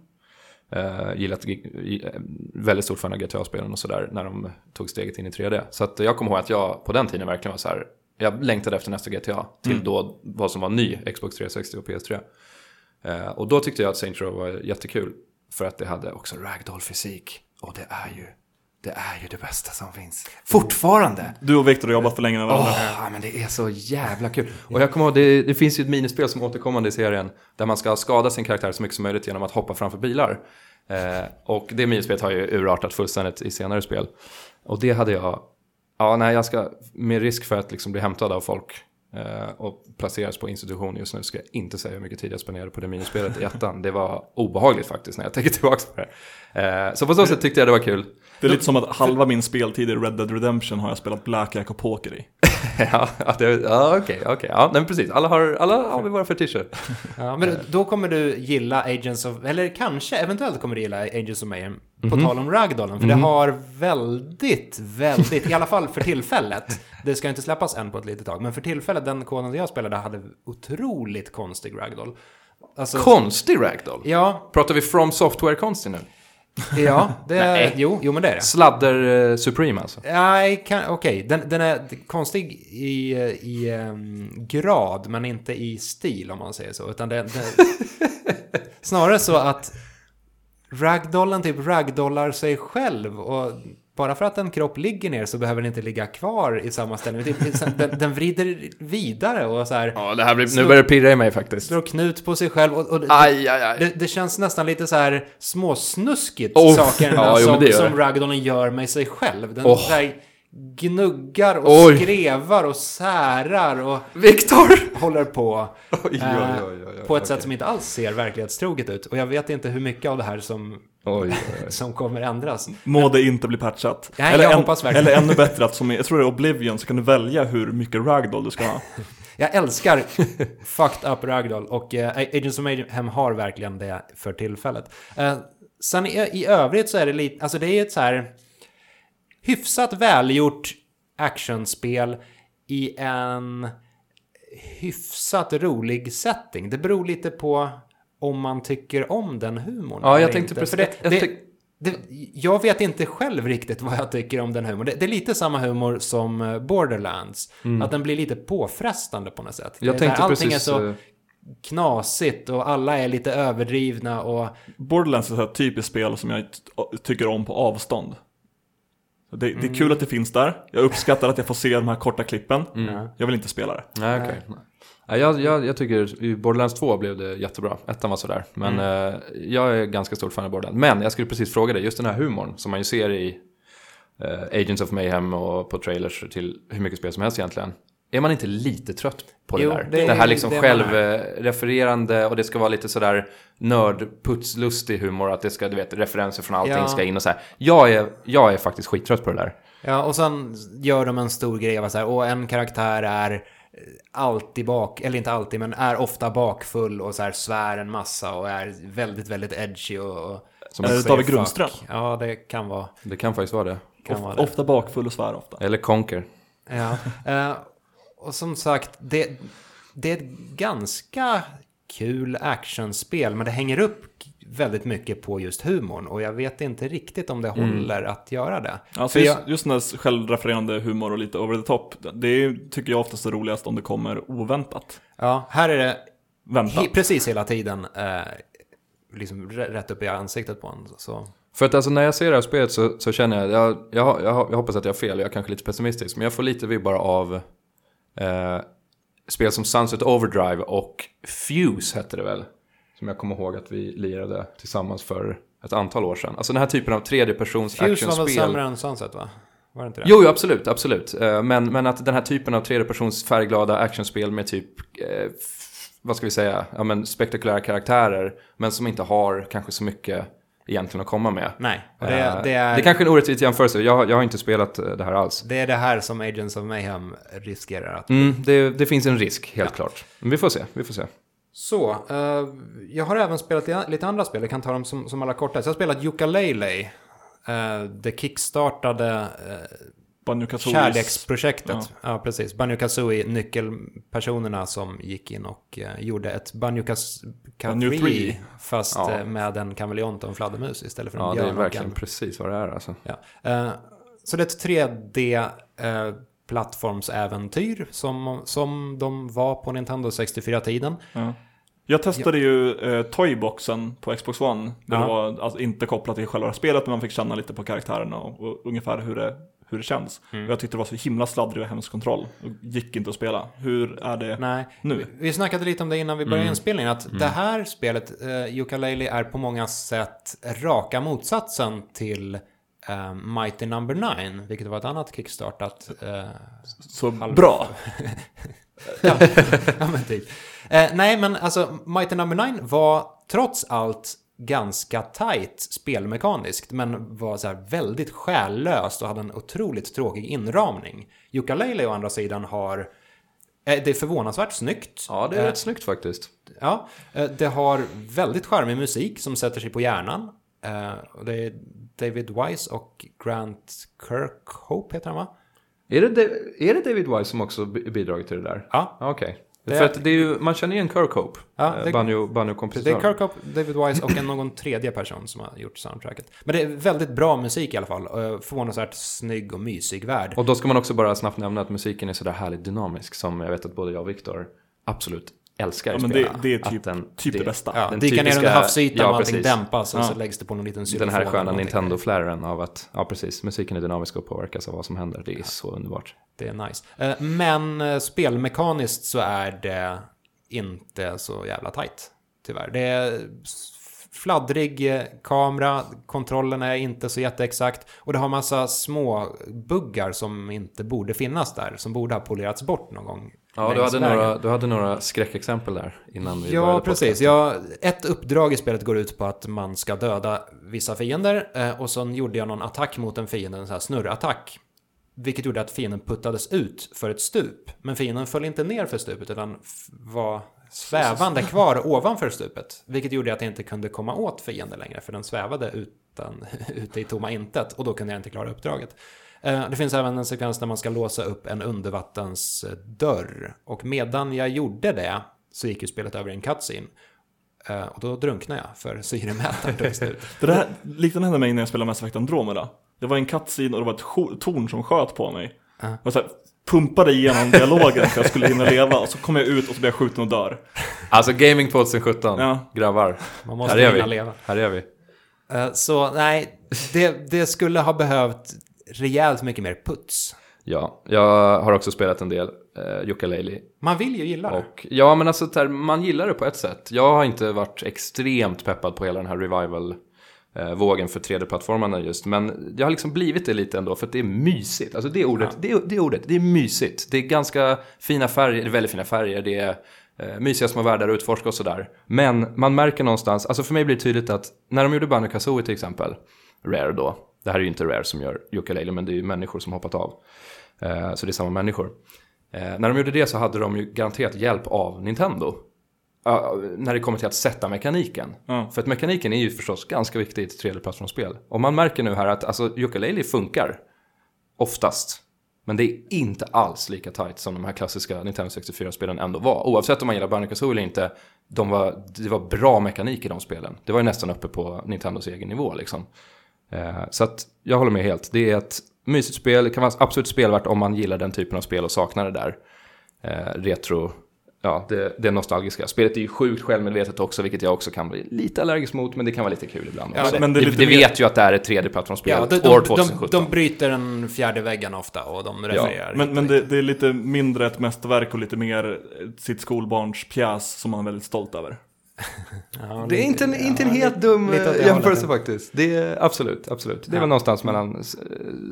Eh, gillat, gi- eh, väldigt stort fan av GTA-spelen och sådär när de tog steget in i 3D. Så att jag kommer ihåg att jag på den tiden verkligen var så här, jag längtade efter nästa GTA till då vad som var ny Xbox 360 och PS3. Eh, och då tyckte jag att Saints Row var jättekul. För att det hade också ragdoll-fysik. Och det är ju, det är ju det bästa som finns. Fortfarande! Du och Viktor har jobbat för länge med varandra. Åh, men det är så jävla kul. Och jag kommer ihåg, det, det finns ju ett minispel som återkommande i serien. Där man ska skada sin karaktär så mycket som möjligt genom att hoppa framför bilar. Eh, och det minispelet har ju urartat fullständigt i senare spel. Och det hade jag, ja nej jag ska, med risk för att liksom bli hämtad av folk. eh, Och placeras på institution just nu ska jag inte säga hur mycket tid jag spenderade på det minispelet i ettan. Det var obehagligt faktiskt när jag tänker tillbaka på det. Eh, Så på så sätt tyckte jag det var kul. Det är lite som att halva min speltid i Red Dead Redemption har jag spelat Blackjack och poker i. [laughs] ja, det- ja, okej, okej. Ja, nej, men precis. Alla har, alla har vi våra fetischer. [laughs] Ja, men då kommer du gilla Agents of, eller kanske, eventuellt kommer du gilla Agents of Mayhem. På Mhm. tal om Ragdollen, för det har väldigt, väldigt, i alla fall för tillfället, det ska inte släppas än på ett litet tag, men för tillfället, den koden jag spelade hade otroligt konstig Ragdoll. Alltså, Konstig ragdoll. ja, Pratar vi From Software-konstig nu? Ja, det Nej. jo, jo men det är det. Sladder eh, Supreme alltså. Nej, okej. Den, den är konstig i, i ehm, grad, men inte i stil om man säger så. Utan det, det, [laughs] snarare så att ragdollen typ ragdollar sig själv. Och bara för att en kropp ligger ner så behöver den inte ligga kvar i samma ställe. Typ, Den, den vrider vidare och så här Ja, det här blir, nu Så- börjar det pirra i mig faktiskt. slår knut på sig själv. Och, och det, Aj, aj, aj. det, det känns nästan lite så här småsnuskigt, Oh, sakerna ja, jo, som, gör som ragdollen gör med sig själv. Den Oh. här gnuggar och Oj. skrevar och särar och Viktor! håller på. [laughs] Oj, oj, eh, oj, oj, på ett okej. sätt som inte alls ser verklighetstroget ut. Och jag vet inte hur mycket av det här som, [laughs] Oj, som kommer ändras. Må det inte bli patchat. Nej, jag hoppas verkligen. eller ännu bättre att som i, jag tror det är Oblivion så kan du välja hur mycket ragdoll du ska ha. [laughs] Jag älskar fucked up ragdoll och eh, Agents of Mayhem har verkligen det för tillfället. Eh, sen i, i övrigt så är det lite, alltså det är ett så här hyfsat välgjort actionspel i en hyfsat rolig setting. Det beror lite på om man tycker om den humorn. Ja, jag tänkte precis- det, jag det, det, jag vet inte själv riktigt vad jag tycker om den humorn. Det, det är lite samma humor som eh, Borderlands. Att den blir lite påfrestande på något sätt. Mm. Jag tänkte allting precis... är så eh, knasigt och alla är lite överdrivna och... Borderlands är ett typiskt spel som jag ty- tycker om på avstånd. Det, det är kul att det finns där. Jag uppskattar att jag får se de här korta klippen. Jag vill inte spela det. Nej, okej. Jag, jag, jag tycker i Borderlands 2 blev det jättebra. Ettan var sådär. Men eh, jag är ganska stort fan av Borderlands. Men jag skulle precis fråga dig, just den här humorn som man ju ser i eh, Agents of Mayhem och på trailers till hur mycket spel som helst egentligen. Är man inte lite trött på det Jo, där? det Det, är här liksom det självrefererande och det ska vara lite sådär nördputslustig humor. Att det ska, du vet, referenser från allting Ja. ska in och så här. Jag är, jag är faktiskt skittrött på det där. Ja, och sen gör de en stor grej av så här, och en karaktär är eh, alltid bak, eller inte alltid, men är ofta bakfull och så här svär en massa och är väldigt, väldigt edgy och... och Som Är David fuck. Grundström? Ja, det kan vara, Det kan faktiskt vara det. kan Of, vara det. ofta bakfull och svär ofta. Eller Conker. Ja, eh, och som sagt, det, det är ett ganska kul actionspel, men det hänger upp väldigt mycket på just humorn och jag vet inte riktigt om det håller att göra det. Alltså just, jag- just den där självrefererande humor och lite over the top, det tycker jag oftast är roligast om det kommer oväntat. Ja, här är det Väntat. he, precis hela tiden eh, liksom rätt upp i ansiktet på en. Så. För att alltså när jag ser det här spelet så, så känner jag, jag, jag, jag, jag hoppas att jag har fel, jag är kanske lite pessimistisk, men jag får lite vibbar av eh, spel som Sunset Overdrive och Fuse hette det väl. Som jag kommer ihåg att vi lirade tillsammans för ett antal år sedan. Alltså den här typen av tredjepersons Fuse var väl actionspel. sämre än Sunset va? Var det inte det? Jo, jo, absolut, absolut. Eh, Men, men att den här typen av tredjepersons färgglada actionspel med typ, eh, vad ska vi säga, ja, men spektakulära karaktärer, men som inte har kanske så mycket egentligen att komma med. Nej, och Eh, det, det, är, det är kanske en orättvis jämförelse, jag, jag har inte spelat det här alls. det är det här som Agents of Mayhem riskerar att... Mm, det, det finns en risk, helt klart. Men vi får se, vi får se. Så, eh, jag har även spelat li- lite andra spel, jag kan ta dem som, som alla korta. Så jag har spelat Yooka-Laylee, eh, det kickstartade eh, kärleksprojektet. Ja. precis. Banjo Kazooie, nyckelpersonerna som gick in och eh, gjorde ett Banjo Kazooie fast Ja. eh, med en kameleont och en fladdermus istället för en Ja, det är björn verkligen en... precis vad det är alltså. Ja. Eh, så det är ett 3D eh, plattformsäventyr som, som de var på Nintendo 64-tiden. Ja. Jag testade ju eh, Toyboxen på Xbox One. Det Ja. var alltså, inte kopplat till själva spelet, men man fick känna lite på karaktärerna och, och ungefär hur det, hur det känns. Mm. Jag tyckte det var så himla sladdrig och hemsk kontroll. Och gick inte att spela. Hur är det Nej, nu? vi snackade lite om det innan vi Mm. började inspelningen. Att det här spelet, uh, Yooka-Laylee, är på många sätt raka motsatsen till eh, Mighty Number 9, vilket var ett annat kickstartat eh, Så Halv- bra! [laughs] ja, ja, men typ. Eh, nej, men alltså Mighty Number 9 var trots allt ganska tight spelmekaniskt men var så väldigt själlöst och hade en otroligt tråkig inramning. Yooka-Laylee å andra sidan har det är förvånansvärt snyggt. Ja, det är rätt snyggt faktiskt. Ja, det har väldigt charmig musik som sätter sig på hjärnan. Och Det är David Wise och Grant Kirkhope heter han va? Är det, är det David Wise som också bi- bidragit till det där? Ja, Okej. Det- För att det är ju, man känner igen Kirk Hope, Ja, ja, det- banjo, det banjo-kompositör. är Kirkhope, David Wise och en någon tredje person som har gjort soundtracket. Men det är väldigt bra musik i alla fall. Förvånansvärt snygg och mysig värld. Och då ska man också bara snabbt nämna att musiken är sådär härligt dynamisk som jag vet att både jag och Viktor absolut älskar Ja, men det, det är Att typ, den- typ det, bästa. Ja, den dyka ner under havsytan ja, och allting precis. dämpas och Ja. så läggs det på någon liten Den här sköna någonting. Nintendo-flären av att, ja precis, musiken är dynamisk och påverkas av vad som händer. Det är så underbart. Det är nice. Eh, Men eh, spelmekaniskt så är det inte så jävla tight. Tyvärr. Det är fladdrig eh, kamera, kontrollen är inte så jätteexakt och det har massa små buggar som inte borde finnas där, som borde ha polerats bort någon gång. Ja, du hade, några, du hade några skräckexempel där innan vi Ja, började precis. Ja, ett uppdrag i spelet går ut på att man ska döda vissa fiender eh, och sen gjorde jag någon attack mot en fiende, en sån här snurrattack. Vilket gjorde att fienden puttades ut för ett stup. Men fienden föll inte ner för stupet utan var svävande kvar ovanför stupet. Vilket gjorde att jag inte kunde komma åt fienden längre för den svävade utan, [laughs] ute i tomma intet och då kunde jag inte klara uppdraget. Eh, Det finns även en sekvens där man ska låsa upp en undervattensdörr. Och medan jag gjorde det så gick ju spelet över i en cutscene. Eh, Och då drunknade jag för syremätaren tog slut. [laughs] Det där liknande hände mig när jag spelade Mass Effect Andromeda. Det var en cutscene och det var ett torn som sköt på mig. Ja. Jag så här, pumpade igenom dialogen för att jag skulle hinna leva och så kom jag ut och så blev jag skjuten och dör. Alltså Gaming 2017, Ja. grabbar. Man måste Här är hinna vi. leva. Här är vi. Eh, Så nej, det, det skulle ha behövt rejält mycket mer puts. Ja, jag har också spelat en del Yooka-Laylee. Man vill ju gilla det. Och, ja, men alltså där, man gillar det på ett sätt. Jag har inte varit extremt peppad på hela den här revival-vågen för 3D-plattformarna just. Men jag har liksom blivit det lite ändå för att det är mysigt. Alltså det ordet, det, det ordet, det är mysigt. Det är ganska fina färger, väldigt fina färger. Det är eh, mysiga små världar att utforska och sådär. Men man märker någonstans, alltså för mig blir det tydligt att när de gjorde Banjo Kazooie till exempel, Rare då, det här är ju inte Rare som gör Yooka-Laylee men det är ju människor som hoppat av. Eh, så det är samma människor. Eh, när de gjorde det så hade de ju garanterat hjälp av Nintendo. När det kommer till att sätta mekaniken. Ja. För att mekaniken är ju förstås ganska viktig i ett 3D-plattformsspel. Och man märker nu här att alltså, Yooka-Laylee funkar. Oftast. Men det är inte alls lika tight som de här klassiska Nintendo 64-spelen ändå var. Oavsett om man gillar Banjo Kazooie eller inte. De var, det var bra mekanik i de spelen. Det var ju nästan uppe på Nintendos egen nivå liksom. Eh, så att jag håller med helt. Det är ett mysigt spel. Det kan vara absolut spelvärt om man gillar den typen av spel och saknar det där eh, retro, ja, det, det nostalgiska. Spelet är ju sjukt självmedvetet också, vilket jag också kan bli lite allergisk mot, men det kan vara lite kul ibland. Ja, också. men det det det mer- vet ju att det är ett 3D-plattformsspel Ja, de, år de, de, 2017. de bryter den fjärde väggen ofta och de refererar. Men, hit men och det, det är lite mindre ett mästerverk och lite mer sitt skolbarns pjäs som man är väldigt stolt över. [laughs] Ja, Det är inte en, ja, inte en lite- helt dum lite eh, jämförelse faktiskt. Det är absolut, absolut. Det är Ja. väl någonstans mellan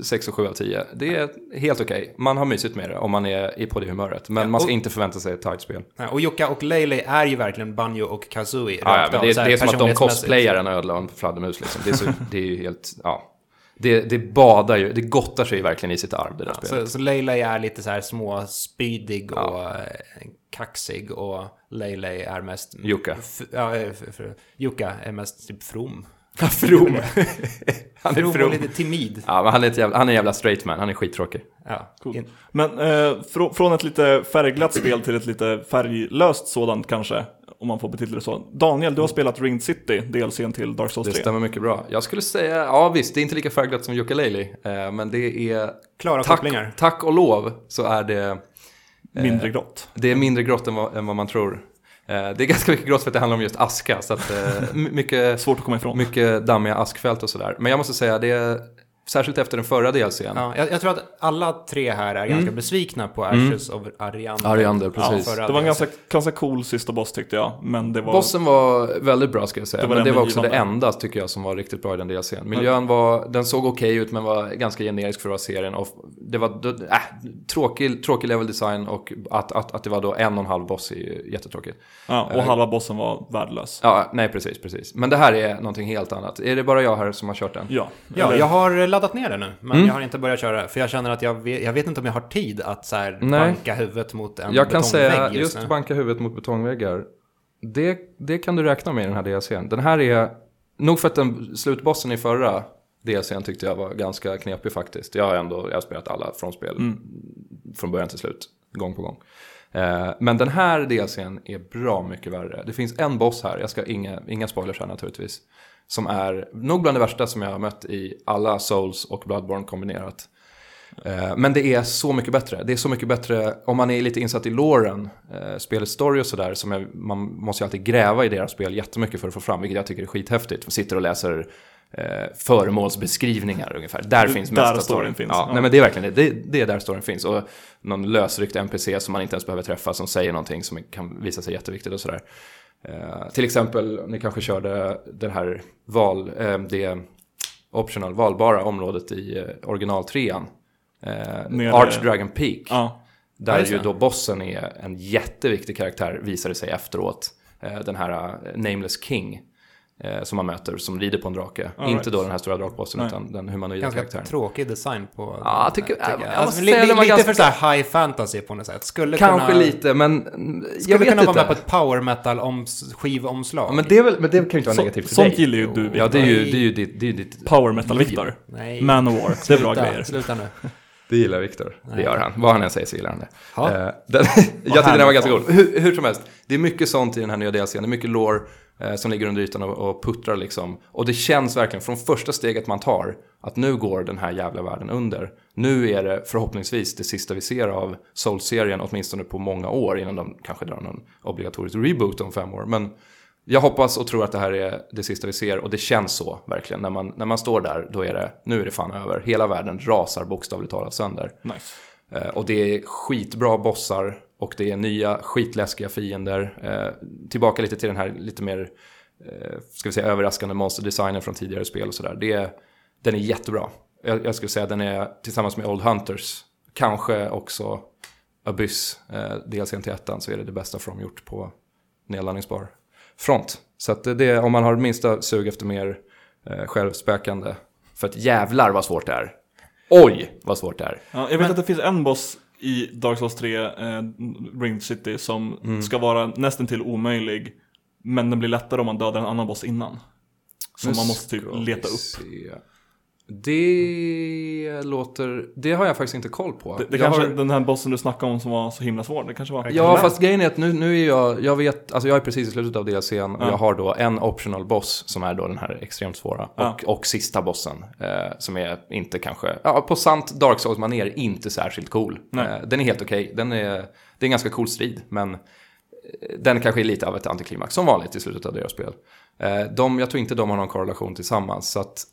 6 och 7 av 10. Det är helt okej. Man har mysigt med det om man är i- på det humöret. Men Ja, man ska och- inte förvänta sig ett tight spel. Ja, och Jocka och Laylee är ju verkligen Banjo och Kazooie. Ja, ja, men det, är, det är som att de cosplayar en ödla och en fladdermus. Liksom. Det, är så, det är ju helt, ja. Det, det badar ju, det gottar sig verkligen i sitt arv det där Ja, spelet. så, så Laylee är lite så här småspydig Ja. och eh, kaxig och Laylee är mest... Jukka. Ja, Jukka är mest typ from. From. [laughs] han är From och from. lite timid. Ja, men han är, ett jävla, han är en jävla straight man, han är skittråkig. Ja. Cool. In, Men eh, frå, från ett lite färgglatt spel till ett lite färglöst sådant kanske, om man får betitla det så. Daniel, du har spelat Ringed City, DLCn till Dark Souls Det 3. stämmer mycket bra. Jag skulle säga, ja visst, det är inte lika färgglatt som Yooka-Laylee. Eh, men det är, klara tack, kopplingar. tack och lov, så är det, Mindre grått. det är mindre grått än vad, än vad man tror. Eh, det är ganska mycket grått för att det handlar om just aska. Så att, eh, mycket, Svårt att komma ifrån. mycket dammiga askfält och sådär. Men jag måste säga, det särskilt efter den förra DLCn. Ja, jag, jag tror att alla tre här är ganska besvikna på Ashes of Ariander. Ariander, precis. förra Det var en ganska, ganska cool sista boss tyckte jag, men det var... Bossen var väldigt bra ska jag säga, Det var men det var också det enda tycker jag som var riktigt bra i den DLCn. Miljön var, den såg okej ut men var ganska generisk för att vara serien. Och det var äh, tråkig, tråkig level design och att, att, att det var då en och en halv boss är jättetråkigt. Ja, och halva bossen var värdelös. Ja, nej precis, precis. Men det här är någonting helt annat. Är det bara jag här som har kört den? Ja. Ja, jag har laddat ner det nu, men Mm. jag har inte börjat köra. För jag känner att jag vet, jag vet inte om jag har tid att så här Nej. banka huvudet mot en Jag kan betongvägg säga, just, just nu. banka huvudet mot betongväggar. Det, det kan du räkna med i den här DLCn. Den här är, nog för att den slutbossen i förra DLCn tyckte jag var ganska knepig faktiskt. Jag har ändå jag har spelat alla från spel från början till slut, gång på gång. Eh, men den här DLCn är bra mycket värre. Det finns en boss här, jag ska inga, inga spoilers här naturligtvis. Som är nog bland det värsta som jag har mött i alla Souls och Bloodborne kombinerat. Eh, Men det är så mycket bättre. Det är så mycket bättre om man är lite insatt i låren, eh, spelets story och sådär. Man måste ju alltid gräva i deras spel jättemycket för att få fram, vilket jag tycker är skithäftigt. Man sitter och läser eh, föremålsbeskrivningar ungefär. Där finns där mesta storyn finns, Ja, ja. Nej, men det är verkligen det. det. Det är där storyn finns. Och någon lösryckt NPC som man inte ens behöver träffa som säger någonting som kan visa sig jätteviktigt och sådär. Eh, till exempel, ni kanske körde det här val, eh, det optional valbara området i eh, originaltrean. Eh, Arch Dragon Peak. Ja. Där ju då bossen är en jätteviktig karaktär, visar det sig efteråt. Eh, den här eh, Nameless King. Eh, som man möter, som rider på en drake. All Inte right. då den här stora drakbossen, Nej. utan den humanoida Ganska karaktären. tråkig design på Ja, jag tycker- jag jag. Alltså, li, li, lite ganska- för så här high fantasy på något sätt. Skulle Kanske kunna, lite, men jag Skulle vet kunna inte. vara med på ett power metal om skivomslag. Ja, men, det är väl, men det kan ju inte vara Så, negativt för sånt dig. gillar ju du, Victor. Ja, det är ju, det är ju ditt... Det är ditt Power metal Victor. Nej. Manowar, det är bra Sluta, grejer. Sluta nu. Det gillar Viktor. Det gör han. Vad han än säger så gillar han det. Ja. Eh, den, [laughs] jag tyckte den var ganska cool. Hur, hur som helst, det är mycket sånt i den här nya DLCn. Det är mycket lore som ligger under ytan och, och puttrar liksom. Och det känns verkligen från första steget man tar att nu går den här jävla världen under. Nu är det förhoppningsvis det sista vi ser av Soul-serien, åtminstone på många år, innan de kanske drar någon obligatorisk reboot om fem år. Men jag hoppas och tror att det här är det sista vi ser och det känns så verkligen. När man, när man står där, då är det, nu är det fan över. Hela världen rasar bokstavligt talat sönder. Nice. Eh, och det är skitbra bossar och det är nya skitläskiga fiender. Eh, tillbaka lite till den här lite mer, eh, ska vi säga, överraskande monsterdesignen från tidigare spel och sådär. Det är- Den är jättebra. Jag, jag skulle säga att den är tillsammans med Old Hunters, kanske också Abyss, eh, DLCn till ettan, så är det det bästa From gjort på nedladdningsbar front. Så att det, det, om man har minsta sug efter mer eh, självspäkande, för att jävlar vad svårt det är. Oj, vad svårt det är. Ja, jag vet att det finns en boss i Dark Souls 3, eh, Ringed City, som Mm. ska vara nästan till omöjlig. Men den blir lättare om man dödar en annan boss innan. Så Nu man måste typ leta upp. se. Det låter... Det har jag faktiskt inte koll på. Det, det kanske har, den här bossen du snackade om som var så himla svår, det kanske var... Ja, fast grejen är att nu, nu är jag... Jag vet... Alltså jag är precis i slutet av DLCn och Ja. jag har då en optional boss som är då den här extremt svåra. Ja. Och, och sista bossen. Eh, som är inte kanske... Ja, på sant Dark Souls-manér inte särskilt cool. Nej. Eh, den är helt okej. Den är... Det är en ganska cool strid, men... eh, Den kanske är lite av ett antiklimax, som vanligt i slutet av deras spel. Eh, de, jag tror inte de har någon korrelation tillsammans, så att...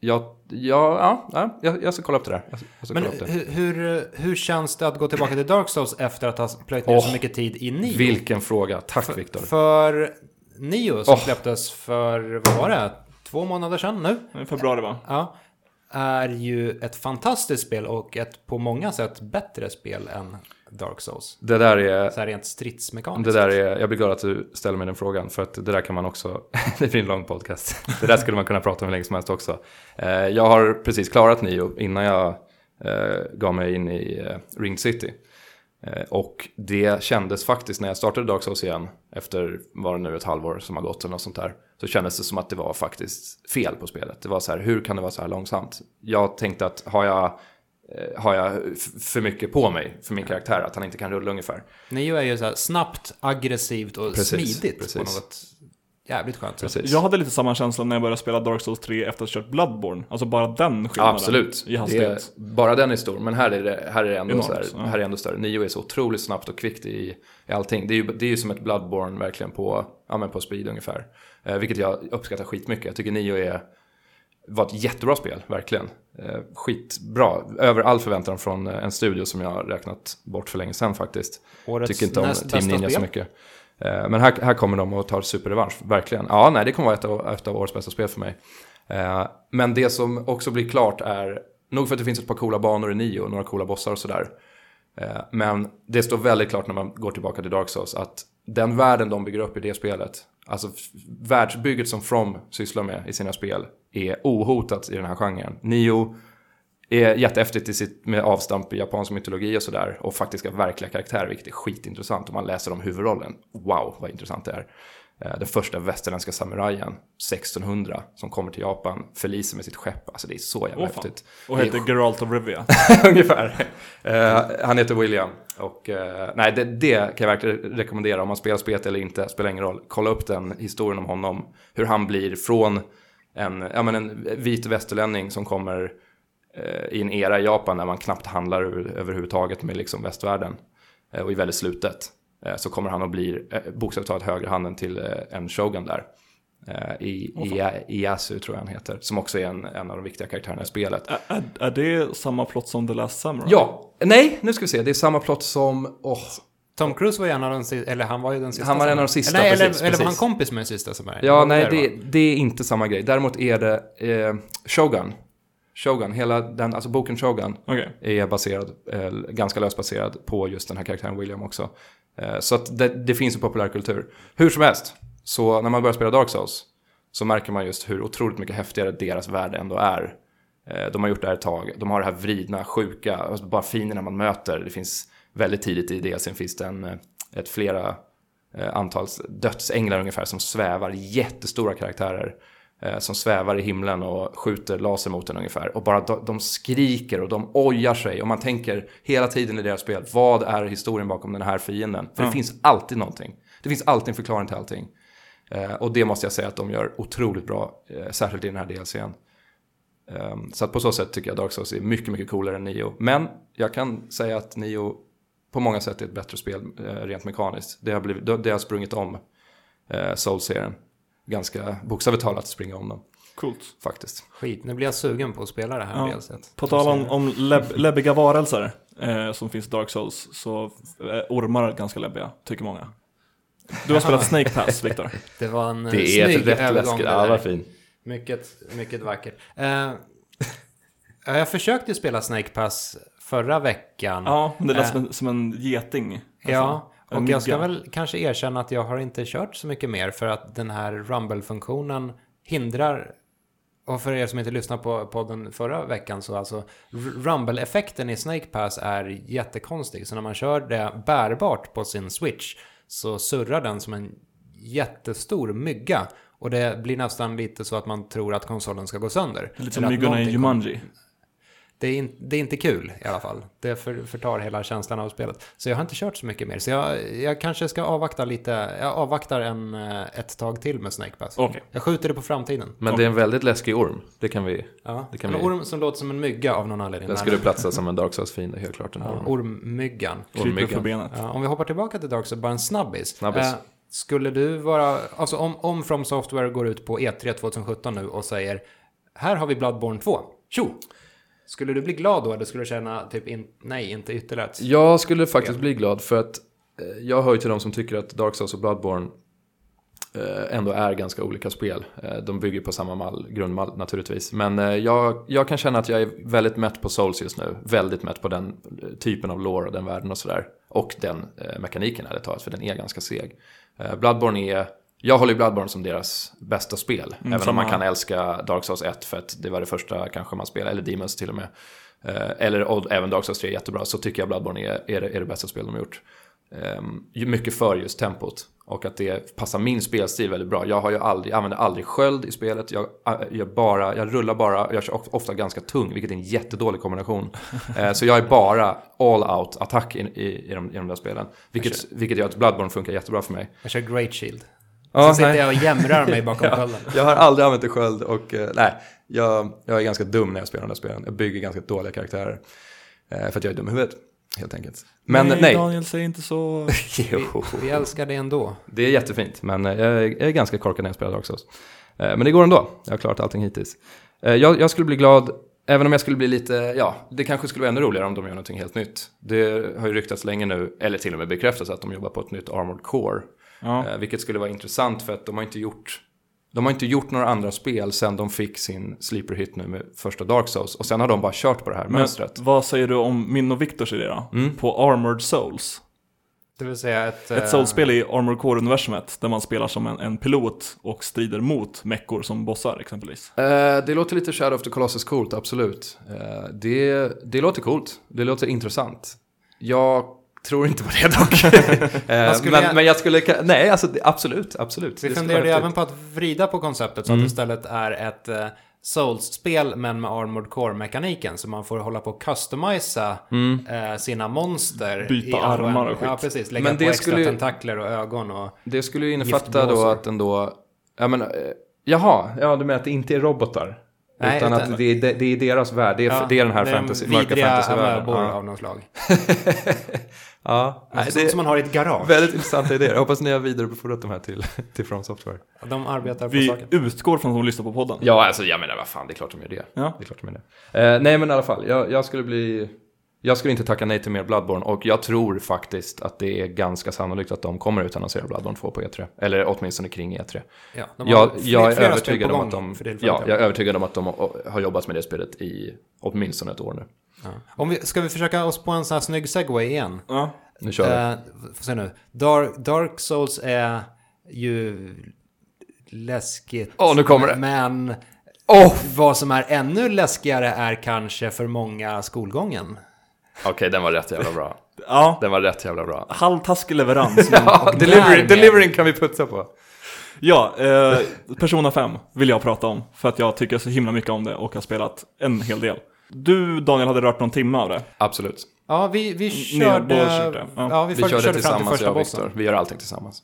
Jag, ja, ja, ja, jag, jag ska kolla upp det där. Jag, jag ska Men kolla upp det. hur, hur, hur känns det att gå tillbaka till Dark Souls efter att ha plöjt ner Åh, så mycket tid i Nio? Vilken fråga. Tack Viktor. För Nio som Åh. släpptes för, vad var det, två månader sedan nu? I februari va? Ja. Är ju ett fantastiskt spel och ett på många sätt bättre spel än Dark Souls. Det där är... Så här rent stridsmekaniskt. Det där är, jag blir glad att du ställer mig den frågan, för att det där kan man också, [laughs] det blir en lång podcast. Det där skulle man kunna prata om hur länge som helst också. Eh, Jag har precis klarat Nio innan jag eh, gav mig in i eh, Ring City. Och det kändes faktiskt när jag startade Dark Souls igen, efter var det nu ett halvår som har gått eller något sånt där, så kändes det som att det var faktiskt fel på spelet. Det var så här, hur kan det vara så här långsamt? Jag tänkte att har jag, har jag för mycket på mig för min karaktär, att han inte kan rulla ungefär. Nio är ju så här snabbt, aggressivt och Precis, smidigt på precis. något jävligt skönt sätt. Precis. Jag hade lite samma känsla när jag började spela Dark Souls 3 efter att ha kört Bloodborne. Alltså bara den skillnaden absolut. i Det är, hastighet. bara den är stor, men här är det, här är det ändå, Enormt, så här, ja. här är ändå större. Nio är så otroligt snabbt och kvickt i, i allting. Det är, ju, det är ju som ett Bloodborne verkligen på, ja, men på speed ungefär. Eh, vilket jag uppskattar skitmycket. Jag tycker Nio är var ett jättebra spel, verkligen. Eh, skitbra, över all förväntan från eh, en studio som jag har räknat bort för länge sedan faktiskt. Årets Tycker inte om Team Ninja så spel. mycket. Eh, Men här, här kommer de och tar superrevansch, verkligen. Ja, nej, det kommer vara ett av, ett av årets bästa spel för mig. Eh, Men det som också blir klart är, nog för att det finns ett par coola banor i Nio och några coola bossar och sådär. Eh, Men det står väldigt klart när man går tillbaka till Dark Souls att den världen de bygger upp i det spelet, alltså världsbygget som From sysslar med i sina spel, är ohotat i den här genren. Nio är jätteefterligt i sitt, med avstamp i japansk mytologi och sådär. Och faktiska verkliga karaktärer, vilket är skitintressant. Om man läser om huvudrollen, wow vad intressant det är. Eh, Den första västerländska samurajen, 1600, som kommer till Japan, förliser med sitt skepp. Alltså det är så jävla fan. häftigt. Och Det är heter Geralt of Rivia. [laughs] Ungefär. Eh, han heter William. Och eh, nej, det, det kan jag verkligen rekommendera. Om man spelar spelet eller inte, spelar ingen roll. Kolla upp den historien om honom. Hur han blir från en, ja, men en vit västerlänning som kommer eh, i en era i Japan där man knappt handlar över- överhuvudtaget med liksom västvärlden. Eh, och är väldigt slutet. Eh, så kommer han att bli eh, bokstavligt talat högerhanden till eh, en shogun där. Eh, I, i, Iasu tror jag han heter. Som också är en, en av de viktiga karaktärerna i spelet. är, är, är det samma plott som The Last Samurai? Ja, nej, nu ska vi se. Det är samma plott som, åh, Tom Cruise var ju en av de sista, eller han var ju den sista. Han var en av de sista, Nej, precis, eller, eller var han precis. kompis med den sista som är? Ja, nej, det, det är inte samma grej. Däremot är det eh, Shogun. Shogun, hela den, alltså boken Shogun Okej. är baserad, eh, ganska löst baserad på just den här karaktären William också. Eh, så att det, det finns en populärkultur. Hur som helst, så när man börjar spela Dark Souls så märker man just hur otroligt mycket häftigare deras värld ändå är. Eh, de har gjort det här ett tag. De har det här vridna, sjuka, alltså bara finerna man möter. Det finns väldigt tidigt i det, sen finns det en, eh, ett flera eh, antal dödsänglar ungefär som svävar, jättestora karaktärer eh, som svävar i himlen och skjuter laser mot en ungefär. Och bara de, de skriker och de ojar sig och man tänker hela tiden i deras spel, vad är historien bakom den här fienden? För det finns alltid någonting. Det finns alltid en förklaring till allting. Eh, och det måste jag säga att de gör otroligt bra, eh, särskilt i den här DLCn. Um, så att på så sätt tycker jag Dark Souls är mycket, mycket coolare än Nio. Men jag kan säga att Nio på många sätt är ett bättre spel eh, rent mekaniskt. Det har, blivit, det, har sprungit om eh, Souls-serien. Ganska bokstavligt talat springa om dem, Coolt. faktiskt. Skit, nu blir jag sugen på att spela det här Ja. På tal om, om läbb, läbbiga varelser eh, som finns i Dark Souls så är ormar ganska läbbiga, tycker många. Du har spelat [laughs] Snake Pass, Viktor. Det var en eh, Det är snygg ett rätt övergång läskigt, ja vad fin. Mycket, mycket vackert. Eh, jag försökte spela Snake Pass förra veckan. Ja, det lät Eh. som en, som en geting. Ja, En och jag ska väl kanske erkänna att jag har inte kört så mycket mer för att den här Rumble-funktionen hindrar och för er som inte lyssnade på podden förra veckan så alltså Rumble-effekten i Snake Pass är jättekonstig. Så när man kör det bärbart på sin Switch så surrar den som en jättestor mygga. Och det blir nästan lite så att man tror att konsolen ska gå sönder. Lite som myggorna i Jumanji. Det är, in, det är inte kul i alla fall. Det för, förtar hela känslan av spelet. Så jag har inte kört så mycket mer. Så jag, jag kanske ska avvakta lite. Jag avvaktar en, eh, ett tag till med Snake Pass. Okej. Jag skjuter det på framtiden. Men det är en väldigt läskig orm, det kan vi... Ja. Det kan en vi- orm som låter som en mygga av någon anledning. Den skulle platsa som en Dark Souls-fiende, helt klart. Den här Ja, ormen. ormmyggan. Ormmyggan. Ja, om vi hoppar tillbaka till Dark Souls, bara en snabbis. Snabbis. Eh, skulle du vara, alltså om, om From Software går ut på E3 2017 nu och säger här har vi Bloodborne 2, tjo! Skulle du bli glad då eller skulle du känna typ in, nej, inte ytterligare Jag skulle faktiskt bli glad för att eh, jag hör ju till de som tycker att Dark Souls och Bloodborne eh, ändå är ganska olika spel. Eh, De bygger på samma mall, grundmall naturligtvis. Men jag, jag kan känna att jag är väldigt mätt på Souls just nu. Väldigt mätt på den typen av lore och den världen och sådär. Och den mekaniken ärligt talat, för den är ganska seg. Bloodborne är... Jag håller ju Bloodborne som deras bästa spel. även om man kan älska Dark Souls 1 för att det var det första kanske man spelade, eller Demons till och med. Eh, eller och även Dark Souls 3 är jättebra, så tycker jag Bloodborne är, är, det, är det bästa spel de har gjort. Um, mycket för just tempot. Och att det passar min spelstil väldigt bra. Jag har ju aldrig, använder aldrig sköld i spelet. Jag, jag, bara, jag rullar bara, jag kör of- ofta ganska tung, vilket är en jättedålig kombination. [laughs] Eh, så jag är bara all out attack i, i, i, de, i de där spelen. Vilket, vilket gör att Bloodborne funkar jättebra för mig. Jag kör Great Shield. Ja, så sitter nej. jag och jämrar mig bakom [laughs] skölden. Jag har aldrig använt en sköld och eh, nej, jag, jag är ganska dum när jag spelar de där spelen. Jag bygger ganska dåliga karaktärer. Eh, för att jag är dum i huvudet, helt enkelt. Men nej. Daniel, säg inte så. [laughs] Jo. Vi älskar det ändå. Det är jättefint, men eh, jag är, jag är ganska korkad när jag spelar. Eh, Men det går ändå, jag har klarat allting hittills. Jag, jag skulle bli glad, även om jag skulle bli lite, ja, det kanske skulle vara ännu roligare om de gör någonting helt nytt. Det har ju ryktats länge nu, eller till och med bekräftats att de jobbar på ett nytt Armored Core. Ja. Eh, vilket skulle vara intressant för att de har inte gjort de har inte gjort några andra spel sen de fick sin sleeper hit nu med första Dark Souls. Och sen har de bara kört på det här Men mönstret. vad säger du om min och Viktors idé då? Mm. På Armored Souls. Det vill säga ett... Ett eh, Souls-spel i Armored Core-universumet där man spelar som en, en pilot och strider mot meckor som bossar exempelvis. Eh, det låter lite Shadow of the Colossus coolt, absolut. Eh, det, det låter coolt, det låter intressant. Jag tror inte på det dock. [laughs] Eh, men, gärna- men jag skulle, nej alltså absolut, absolut. Vi vara även på att vrida på konceptet så att det istället är ett eh, Souls-spel men med Armored Core-mekaniken. Så man får hålla på att customisa eh, sina monster. Byta i armar och Ja, skit. precis. Lägga Men på det extra skulle ju- tentakler och ögon och... Det skulle ju innefatta då att den då, jag menar, eh, jaha, ja du menar att det inte är robotar? Nej, utan att det är, det, är deras värld, det är, Ja, det är den här det fantasy, mörka vidriga fantasyvärlden. amöbor Ja. av något slag. [laughs] ja. Nej, Alltså, det Som man har i ett garage. väldigt intressanta idéer. Jag hoppas ni har vidarebefordrat de här till, till From Software. De arbetar på Vi saken. utgår från att de lyssnar på podden. Ja, alltså jag menar vad fan, det är klart de gör det. Ja. Det är klart de gör det. Eh, nej, men i alla fall, jag, jag skulle bli... Jag skulle inte tacka nej till mer Bloodborne och jag tror faktiskt att det är ganska sannolikt att de kommer utannonsera Bloodborne 2 på E3. Eller åtminstone kring E3. Ja, Jag, jag är övertygad om att de, ja, jag är övertygad om att de har- har jobbat med det spelet i åtminstone ett år nu. Ja. Om vi, ska vi försöka oss på en sån här snygg segway igen? Ja. Nu kör vi. Uh, får se nu. Dark, Dark Souls är ju läskigt. Åh, nu kommer det. Men Åh! vad som är ännu läskigare är kanske för många skolgången. Okej, den var rätt jävla bra. [laughs] ja. Den var rätt jävla bra. Halvtaskig leverans. [laughs] Ja, delivery, delivering kan vi putsa på. Ja, eh, Persona 5 vill jag prata om. För att jag tycker så himla mycket om det och har spelat en hel del. Du Daniel hade rört någon timme av det. Absolut. Ja, vi, vi körde... kört det, ja. Ja, vi, Vi först körde körde fram till tillsammans, första jag och. Viktor. Vi gör allting tillsammans.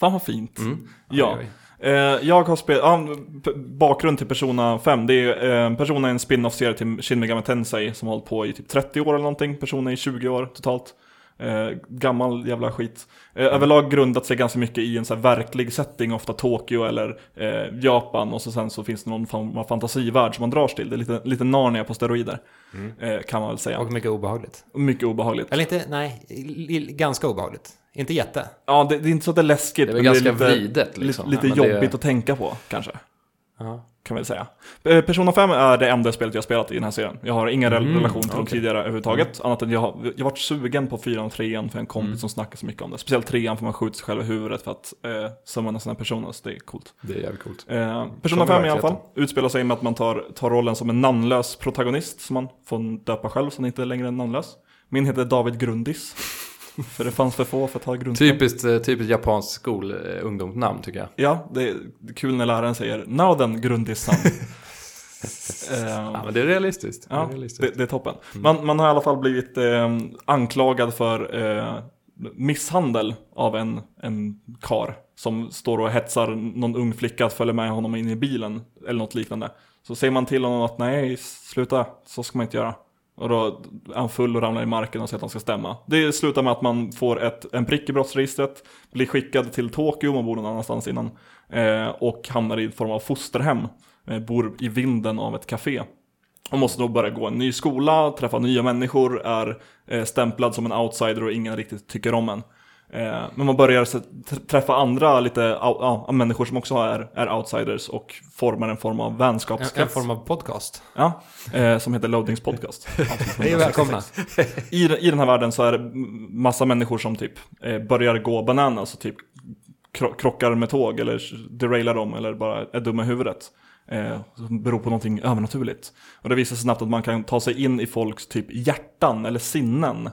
Fan vad fint. Mm. Ja. Eh, jag har spelat, ja, p- bakgrund till Persona 5, det är eh, Persona är en spin-off-serie till Shin Megami Tensei som har hållit på i typ 30 år eller någonting, Persona i 20 år totalt. Eh, gammal jävla skit. Eh, överlag grundat sig ganska mycket i en så här verklig setting, ofta Tokyo eller eh, Japan och så sen så finns det någon form av fantasivärld som man dras till. Det är lite, lite Narnia på steroider, eh, kan man väl säga. Och mycket obehagligt. Mycket obehagligt. Eller inte, nej, ganska obehagligt. Inte jätte. Ja, det, det är inte så att det är läskigt, Det är väl men ganska lite, vridet liksom. lite, lite Men det- jobbigt att tänka på kanske. Ja. Kan vi säga. Eh, Persona 5 är det enda spelet jag spelat i den här serien. Jag har ingen Mm, relation till de okej. tidigare överhuvudtaget. Annat än jag har jag varit sugen på 4 och 3 för en kompis Mm. som snackar så mycket om det. Speciellt 3 för man skjuter sig själv i huvudet för att eh, summona sina personer, så det är coolt. Det är jävligt coolt. Eh, Persona Som 5 i alla fall utspelar sig med att man tar, tar rollen som en namnlös protagonist som man får döpa själv, så den inte längre är namnlös. Min heter David Grundis. [laughs] för det fanns för få för att ha grundskola. Typiskt, eh, typiskt japanskt skol, eh, tycker jag. Ja, det är kul när läraren säger Now then Grundis-san. [laughs] Eh, Ja, men det är realistiskt. Det är Ja, realistiskt. det, det är toppen. Man, man har i alla fall blivit eh, anklagad för eh, misshandel av en, en kar som står och hetsar någon ung flicka att följa med honom in i bilen eller något liknande. Så säger man till honom att nej, sluta, så ska man inte göra. Och då är han full och ramlar i marken och säger att han ska stämma. Det slutar med att man får ett, en prick i brottsregistret, blir skickad till Tokyo, man bor någon annanstans innan, eh, och hamnar i en form av fosterhem. Eh, bor i vinden av ett café. Och måste då börja gå en ny skola, träffa nya människor, är eh, stämplad som en outsider och ingen riktigt tycker om en. Eh, men man börjar träffa andra lite, ja, människor som också är, är outsiders och formar en form av vänskapskrets. en form av podcast. Ja, eh, som heter Loadings Podcast. [laughs] Hej och välkomna. I, I den här världen så är det massa människor som typ eh, börjar gå bananas och typ kro- krockar med tåg eller derailar dem eller bara är dumma i huvudet. Eh, som beror på någonting övernaturligt. Och det visar sig snabbt att man kan ta sig in i folks typ hjärtan eller sinnen.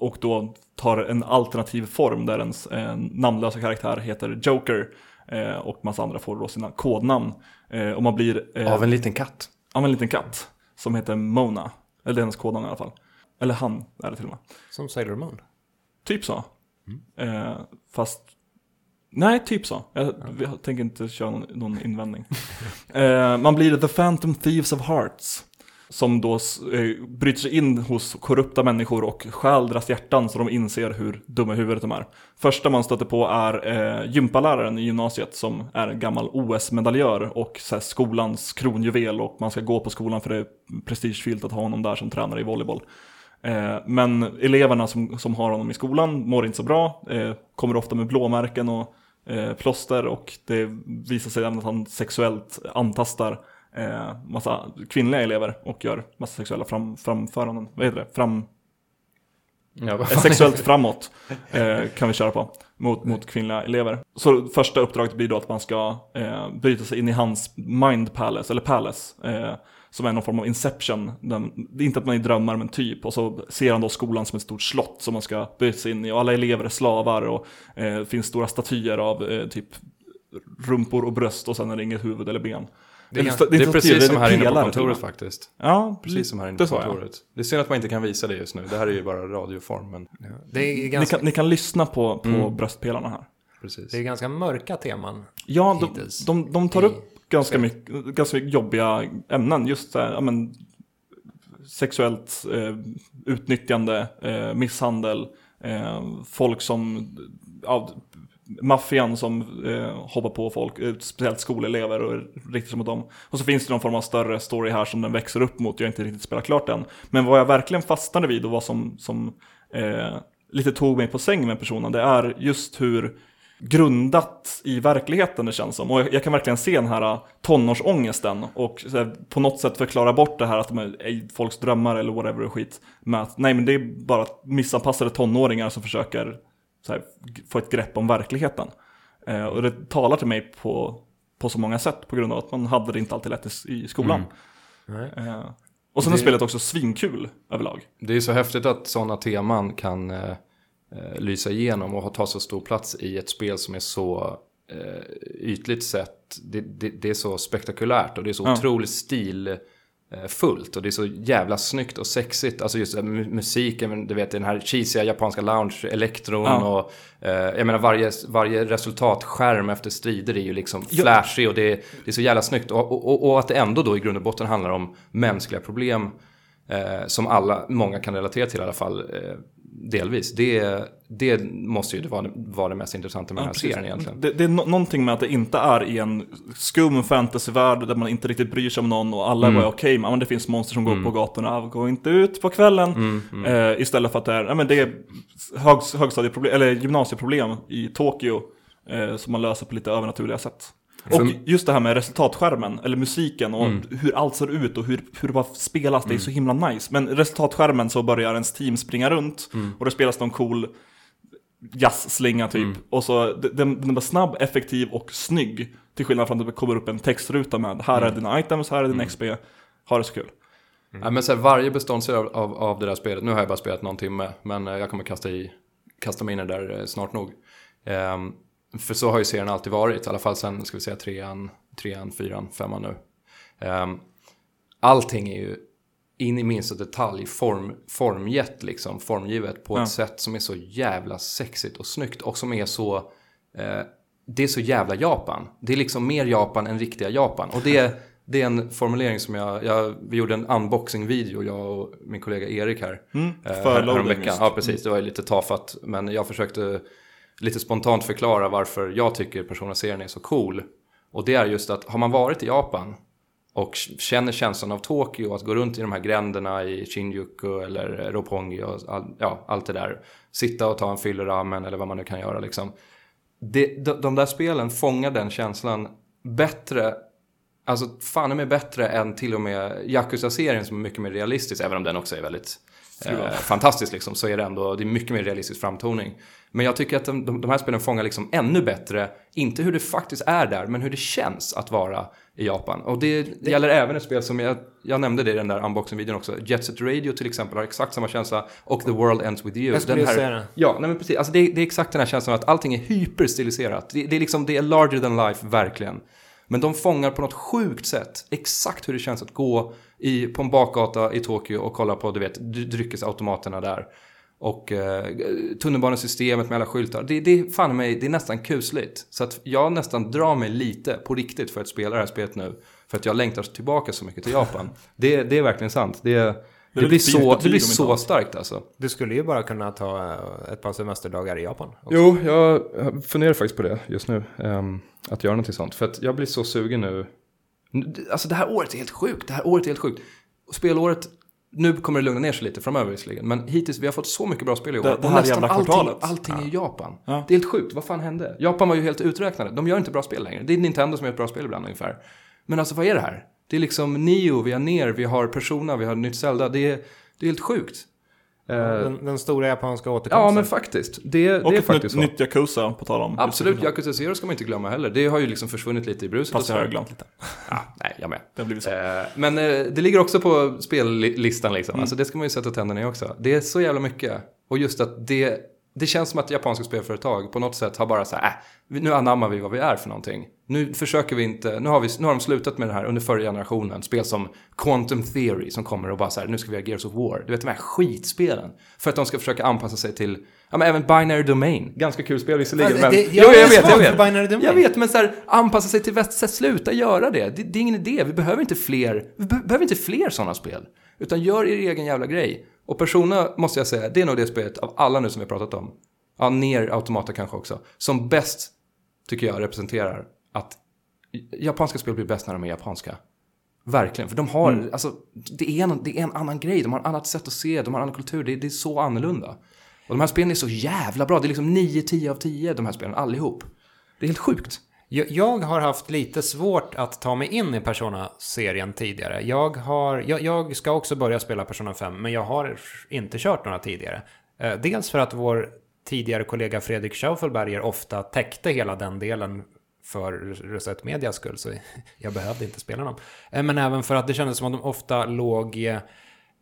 Och då tar en alternativ form där ens eh, namnlösa karaktär heter Joker. Eh, och massa andra får då sina kodnamn. Eh, och man blir... Eh, Av en liten katt. av en liten katt. Som heter Mona. Eller det är hennes kodnamn i alla fall. Eller han är det till och med. Som Sailor Moon. Typ så. Eh, fast... Nej, typ så. Jag, jag tänker inte köra någon, någon invändning. [laughs] eh, man blir The Phantom Thieves of Hearts. som då eh, bryter sig in hos korrupta människor och stjäl deras hjärtan så de inser hur dumma i huvudet de är. Första man stöter på är eh, gympaläraren i gymnasiet som är gammal OS-medaljör och så här, skolans kronjuvel och man ska gå på skolan för det är prestigefyllt att ha honom där som tränare i volleyboll. Eh, men eleverna som, som har honom i skolan mår inte så bra, eh, kommer ofta med blåmärken och eh, plåster och det visar sig att han sexuellt antastar eh, massa kvinnliga elever och gör massa sexuella fram, framföranden, vad heter det? Fram, Ja, vad sexuellt framåt eh, kan vi köra på mot, mot kvinnliga elever. Så första uppdraget blir då att man ska eh, bryta sig in i hans mind palace, eller palace, eh, som är någon form av inception. Den, det är inte att man är drömmar men typ, och så ser han då skolan som ett stort slott som man ska bryta sig in i och alla elever är slavar och eh, det finns stora statyer av eh, typ rumpor och bröst och sen är det inget huvud eller ben. Det är, ganska, sta- det är precis som det är här inne på kontoret med. faktiskt. Ja, Precis som här inne det på kontoret. Det är synd att man inte kan visa det just nu. Det här är ju bara radioform. Men Det är Ni ganska, kan, ni kan lyssna på, på Mm. bröstpelarna här. precis. det är ganska mörka teman. Ja, de, de, de tar upp ganska mycket, ganska mycket jobbiga ämnen. Just så här, ja, men, sexuellt eh, utnyttjande, eh, misshandel, eh, folk som, ja, maffian som eh, hoppar på folk, eh, speciellt skolelever och riktigt som mot dem. Och så finns det någon form av större story här som den växer upp mot, jag har inte riktigt spelat klart den. Men vad jag verkligen fastnade vid och vad som, som eh, lite tog mig på säng med personen, det är just hur grundat i verkligheten det känns som. Och jag, jag kan verkligen se den här tonårsångesten och här, på något sätt förklara bort det här att de är är folks drömmar eller whatever och skit. Med att nej men det är bara missanpassade tonåringar som försöker här, få ett grepp om verkligheten. Eh, och det talar till mig på, på så många sätt på grund av att man hade det inte alltid lätt i, skolan. Nej. Eh, och sen är Det- spelet också svinkul överlag. Det är så häftigt att sådana teman kan eh, eh, lysa igenom och ha- ta så stor plats i ett spel som är så eh, ytligt sett. Det, det, det är så spektakulärt och det är så Ja. otroligt stilfullt och det är så jävla snyggt och sexigt. Alltså just eh, mu- musiken, du vet den här cheesiga japanska lounge, elektron Ja. och eh, jag menar varje, varje resultatskärm efter strider är ju liksom Ja. flashig och det, är- det är så jävla snyggt. Och, och, och att det ändå då i grund och botten handlar om mänskliga problem eh, som alla, många kan relatera till i alla fall, eh, delvis. Det, det måste ju vara, vara det mest intressanta med den här precis. serien egentligen. Det, det är no någonting med att det inte är i en skum fantasyvärld där man inte riktigt bryr sig om någon och alla Mm. är bara okej, men det finns monster som går på gatorna, gå inte ut på kvällen. Mm, Eh, istället för att det är, ja, men det är högstadieproblem, eller gymnasieproblem i Tokyo eh, som man löser på lite övernaturliga sätt. Och För- just det här med resultatskärmen, eller musiken och Mm. hur allt ser ut och hur, hur det bara spelas, det är så himla nice. Men resultatskärmen så börjar ens team springa runt Mm. och det spelas någon cool jazzslinga typ. Mm. Och så den, den var snabb, effektiv och snygg. Till skillnad från att det kommer upp en textruta med här Mm. är dina items, här är din XP. Ha det så kul. Ja, men så här, varje beståndsdel av, av, av det där spelet, nu har jag bara spelat någon timme, men eh, jag kommer kasta, i, kasta mig in i det där eh, snart nog. Ehm, för så har ju serien alltid varit, i alla fall sen, ska vi säga, trean, trean fyran, femman nu. Um, allting är ju in i minsta detalj form, formgett, liksom, formgivet på ett Ja. sätt som är så jävla sexigt och snyggt och som är så... Eh, det är så jävla Japan. Det är liksom mer Japan än riktiga Japan. Och det, det är en formulering som jag, jag... Vi gjorde en unboxing-video, jag och min kollega Erik här. Mm, eh, för här- häromveckan. Ja, precis. Det var ju lite tafatt. Men jag försökte lite spontant förklara varför jag tycker Persona-serien är så cool. Och det är just att har man varit i Japan och känner känslan av Tokyo, att gå runt i de här gränderna i Shinjuku eller Roppongi och all, ja, allt det där. Sitta och ta en fylleramen eller vad man nu kan göra liksom. Det, de, de där spelen fångar den känslan bättre, alltså fan är bättre än till och med Yakuza-serien som är mycket mer realistisk, även om den också är väldigt eh, fantastisk liksom, så är det ändå, det är mycket mer realistisk framtoning. Men jag tycker att de, de, de här spelen fångar liksom ännu bättre, inte hur det faktiskt är där, men hur det känns att vara i Japan. Och det, gäller även ett spel som jag, jag nämnde det i den där unboxing-videon också. Jet Set Radio till exempel har exakt samma känsla och The World Ends With You. Jag skulle den här, säga det. Ja, nej men precis. Alltså det, är- det är exakt den här känslan att allting är hyperstiliserat. Det, det är liksom, det är larger than life, verkligen. Men de fångar på något sjukt sätt exakt hur det känns att gå i, på en bakgata i Tokyo och kolla på, du vet, dry- dryckesautomaterna där. Och eh, tunnelbanesystemet med alla skyltar. Det, det, fan mig, det är nästan kusligt. Så att jag nästan drar mig lite på riktigt för att spela det här spelet nu. För att jag längtar tillbaka så mycket till Japan. [laughs] det, det är verkligen sant. Det, det, lite blir, så, det blir så starkt alltså. Du skulle ju bara kunna ta eh, ett par semesterdagar i Japan. också. Jo, jag funderar faktiskt på det just nu. ehm, att göra någonting sånt. För att jag blir så sugen nu. Alltså det här året är helt sjukt. Det här året är helt sjukt. Spelåret, nu kommer det lugna ner sig lite framöver visserligen. Men hittills, vi har fått så mycket bra spel i år. Det- det här nästan jävla allting, allting är i Japan. Ja. Det är helt sjukt. Vad fan hände? Japan var ju helt uträknade. De gör inte bra spel längre. Det är Nintendo som gör ett bra spel ibland ungefär. Men alltså vad är det här? Det är liksom Neo, vi har Ner, vi har Persona, vi har nytt Zelda. Det är, det är helt sjukt. Eh, Den, den stora japanska återkomsten. ja men faktiskt. Det, Och det är ett faktiskt nytt, så. nytt Yakuza på tal om. Absolut, Yakuza Zero ska man inte glömma heller. Det har ju liksom försvunnit lite i bruset. Fast jag har glömt lite. [laughs] Ja, nej, jag med. Det har blivit så. Eh, men eh, det ligger också på spellistan liksom. Alltså det ska man ju sätta tänderna i också. Det är så jävla mycket. Och just att det, det känns som att japanska spelföretag på något sätt har bara så här, äh, nu anammar vi vad vi är för någonting. Nu försöker vi inte, nu har, vi, nu har de slutat med det här under förra generationen. Spel som Quantum Theory som kommer och bara så här, nu ska vi ha Gears of War. Du vet de här skitspelen. För att de ska försöka anpassa sig till, ja men även Binary Domain. Ganska kul spel visserligen. Men, det- jo, jag jag vet, jag vet. Binary Domain. Jag vet, men så här, anpassa sig till väst, sluta göra det. det. Det är ingen idé, vi behöver inte fler, vi be behöver inte fler sådana spel. Utan gör er egen jävla grej. Och Persona, måste jag säga, det är nog det spelet av alla nu som vi har pratat om. Ja, ner Automata kanske också. Som bäst, tycker jag, representerar att japanska spel blir bäst när de är japanska. Verkligen, för de har, alltså, det är, en, det är en annan grej, de har ett annat sätt att se, de har en annan kultur, det, det är så annorlunda. Och de här spelen är så jävla bra, det är liksom 9-10 av 10 de här spelen, allihop. Det är helt sjukt. Jag, har haft lite svårt att ta mig in i Persona-serien tidigare. Jag, har, jag, jag ska också börja spela Persona 5, men jag har inte kört några tidigare. Eh, dels för att vår tidigare kollega Fredrik Schaufelberger ofta täckte hela den delen för Reset Medias skull, så [laughs] jag behövde inte spela dem. Eh, men även för att det kändes som att de ofta låg